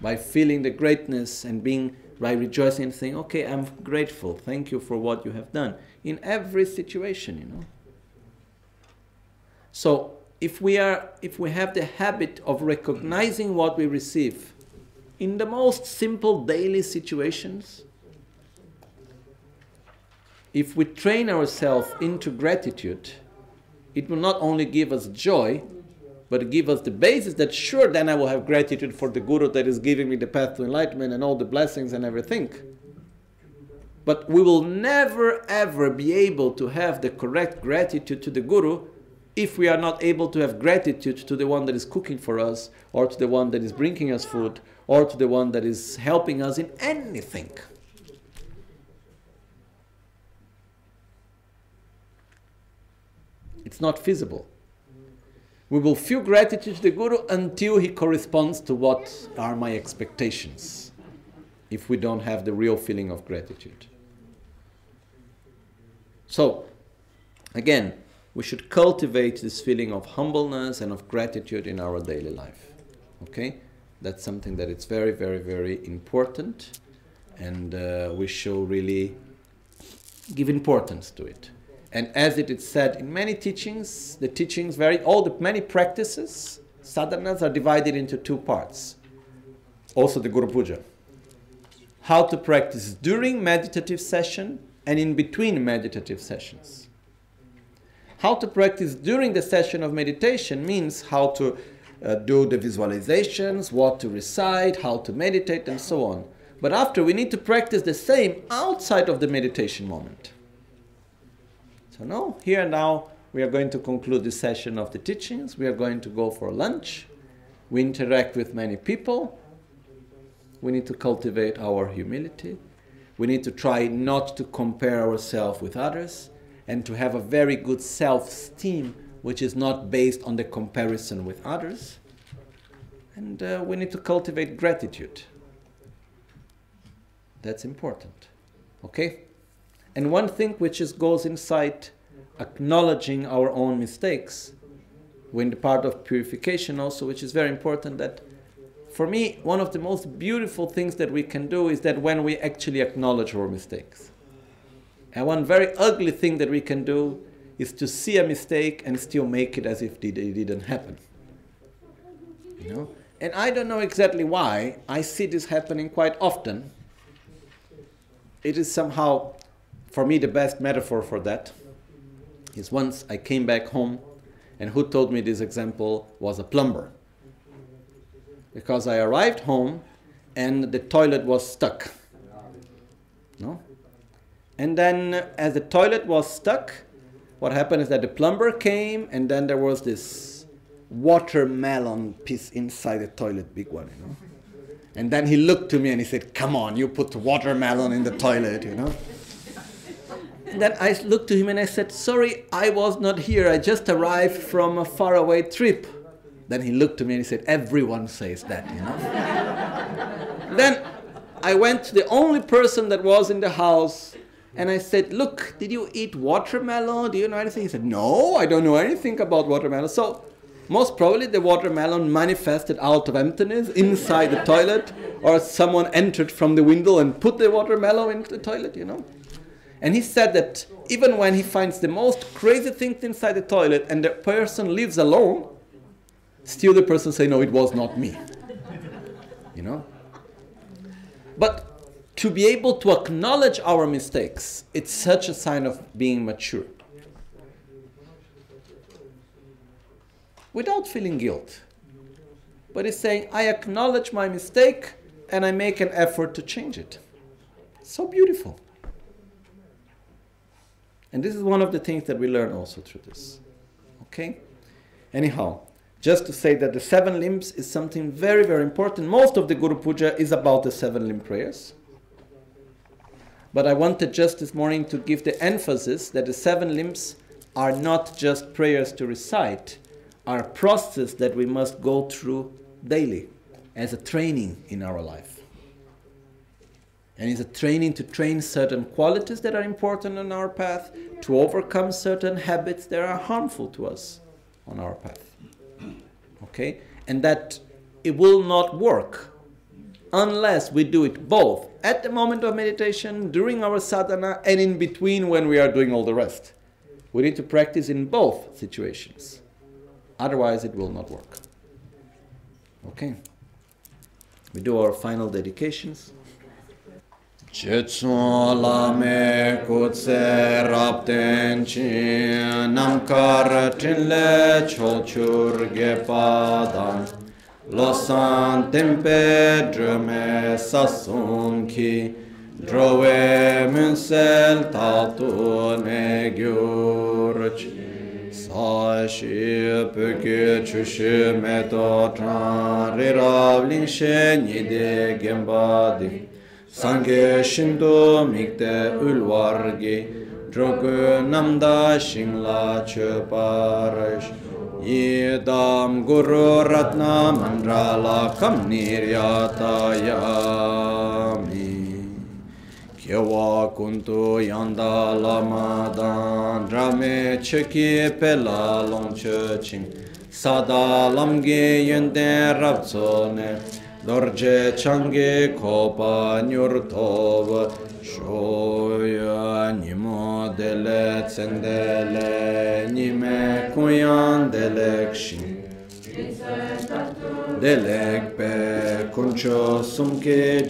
By feeling the greatness and being, by rejoicing and saying, okay, I'm grateful. Thank you for what you have done. In every situation, you know. So if we are if we have the habit of recognizing what we receive in the most simple daily situations if we train ourselves into gratitude it will not only give us joy but give us the basis that sure then I will have gratitude for the Guru that is giving me the path to enlightenment and all the blessings and everything. But we will never ever be able to have the correct gratitude to the Guru if we are not able to have gratitude to the one that is cooking for us, or to the one that is bringing us food, or to the one that is helping us in anything. It's not feasible. We will feel gratitude to the Guru until he corresponds to what are my expectations, if we don't have the real feeling of gratitude. So, again, we should cultivate this feeling of humbleness and of gratitude in our daily life. Okay? That's something that is very, very, very important, and uh, we should really give importance to it. And as it is said in many teachings, the teachings vary, all the many practices, sadhanas are divided into two parts. Also the Guru Puja. How to practice during meditative session and in between meditative sessions. How to practice during the session of meditation means how to uh, do the visualizations, what to recite, how to meditate, and so on. But after, we need to practice the same outside of the meditation moment. So now, here and now, we are going to conclude this session of the teachings. We are going to go for lunch. We interact with many people. We need to cultivate our humility. We need to try not to compare ourselves with others and to have a very good self esteem, which is not based on the comparison with others. And uh, we need to cultivate gratitude. That's important. Okay? And one thing which is, goes inside acknowledging our own mistakes, when the part of purification also, which is very important that for me, one of the most beautiful things that we can do is that when we actually acknowledge our mistakes. And one very ugly thing that we can do is to see a mistake and still make it as if it didn't happen. You know? And I don't know exactly why. I see this happening quite often. It is somehow for me, the best metaphor for that is once I came back home, and who told me this example was a plumber. Because I arrived home and the toilet was stuck. No? And then, as the toilet was stuck, what happened is that the plumber came, and then there was this watermelon piece inside the toilet, big one, you know. And then he looked to me and he said, "Come on, you put watermelon in the toilet, you know." And then I looked to him and I said, Sorry, I was not here. I just arrived from a faraway trip. Then he looked to me and he said, Everyone says that, you know. *laughs* then I went to the only person that was in the house and I said, Look, did you eat watermelon? Do you know anything? He said, No, I don't know anything about watermelon. So, most probably the watermelon manifested out of emptiness inside the toilet, or someone entered from the window and put the watermelon into the toilet, you know. And he said that even when he finds the most crazy things inside the toilet and the person lives alone, still the person say, no, it was not me. you know? But to be able to acknowledge our mistakes, it's such a sign of being mature. Without feeling guilt. But it's saying, I acknowledge my mistake and I make an effort to change it. So beautiful. And this is one of the things that we learn also through this. Okay? Anyhow, just to say that the seven limbs is something very, very important. Most of the Guru Puja is about the seven limb prayers. But I wanted just this morning to give the emphasis that the seven limbs are not just prayers to recite, are a process that we must go through daily as a training in our life and it's a training to train certain qualities that are important on our path, to overcome certain habits that are harmful to us on our path. Okay? And that it will not work unless we do it both at the moment of meditation, during our sadhana, and in between when we are doing all the rest. We need to practice in both situations. Otherwise, it will not work. Okay? We do our final dedications. Kutse rapten chi namkar losan tempe drume sasun ki drove münsel tatu ne gyurç sashi pöke çüşü meto tanri ravlin şenyi de gembadi. Sange şindu mikte ulvargi drogu namda şingla çöparış Yedam Guru Ratna Mandrala Kham Niryatayami Kyewa Kuntu Yanda Lama Dan Drame Cheki Pela Longche Ching. Sada Lamge yende Rabzone Dorje Change Kopa Nyurtova nimo dele tsendele nime kuyan delekshin delek pe kuncho sumke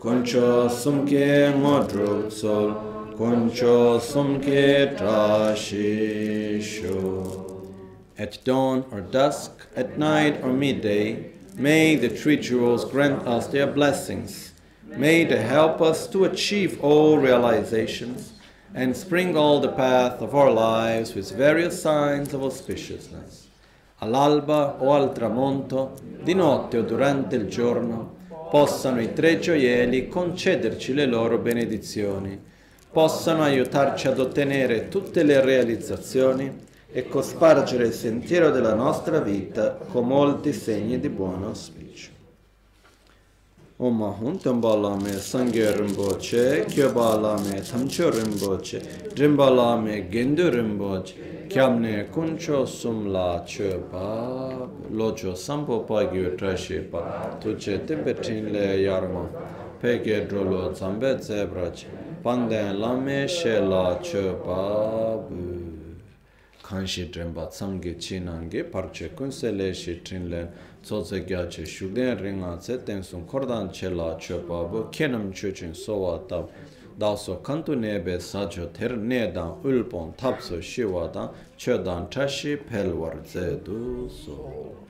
kuncho sumke kuncho sumke trashisho at dawn or dusk, at night or midday, May the three jewels grant us their blessings. May they help us to achieve all realizations and sprinkle the path of our lives with various signs of auspiciousness. All'alba o al tramonto, di notte o durante il giorno, possano i tre gioielli concederci le loro benedizioni, possano aiutarci ad ottenere tutte le realizzazioni e cospargere il sentiero della nostra vita con molti segni di buon auspicio. Oma hun tamba lame sangye rinpoche, kyoba lame tamcho rinpoche, rinpa lame gendu rinpoche, kyamne kuncho sumla chepa, locho sampo pagyo trashepa, tuche tempe tinle yarma, peke drolo zambe zebrache, panden lame she la chepa bu. Kanshi rinpa tsamge chinange parche kunsele shi tinle tsotse kya che shukden ringa tse tengsung kordan che la che pabu kenam che chin sowa tab daso kantu nebe sacho ter ne dan ulpon tapso shiwa dan che dan tashi pelwar tse du so.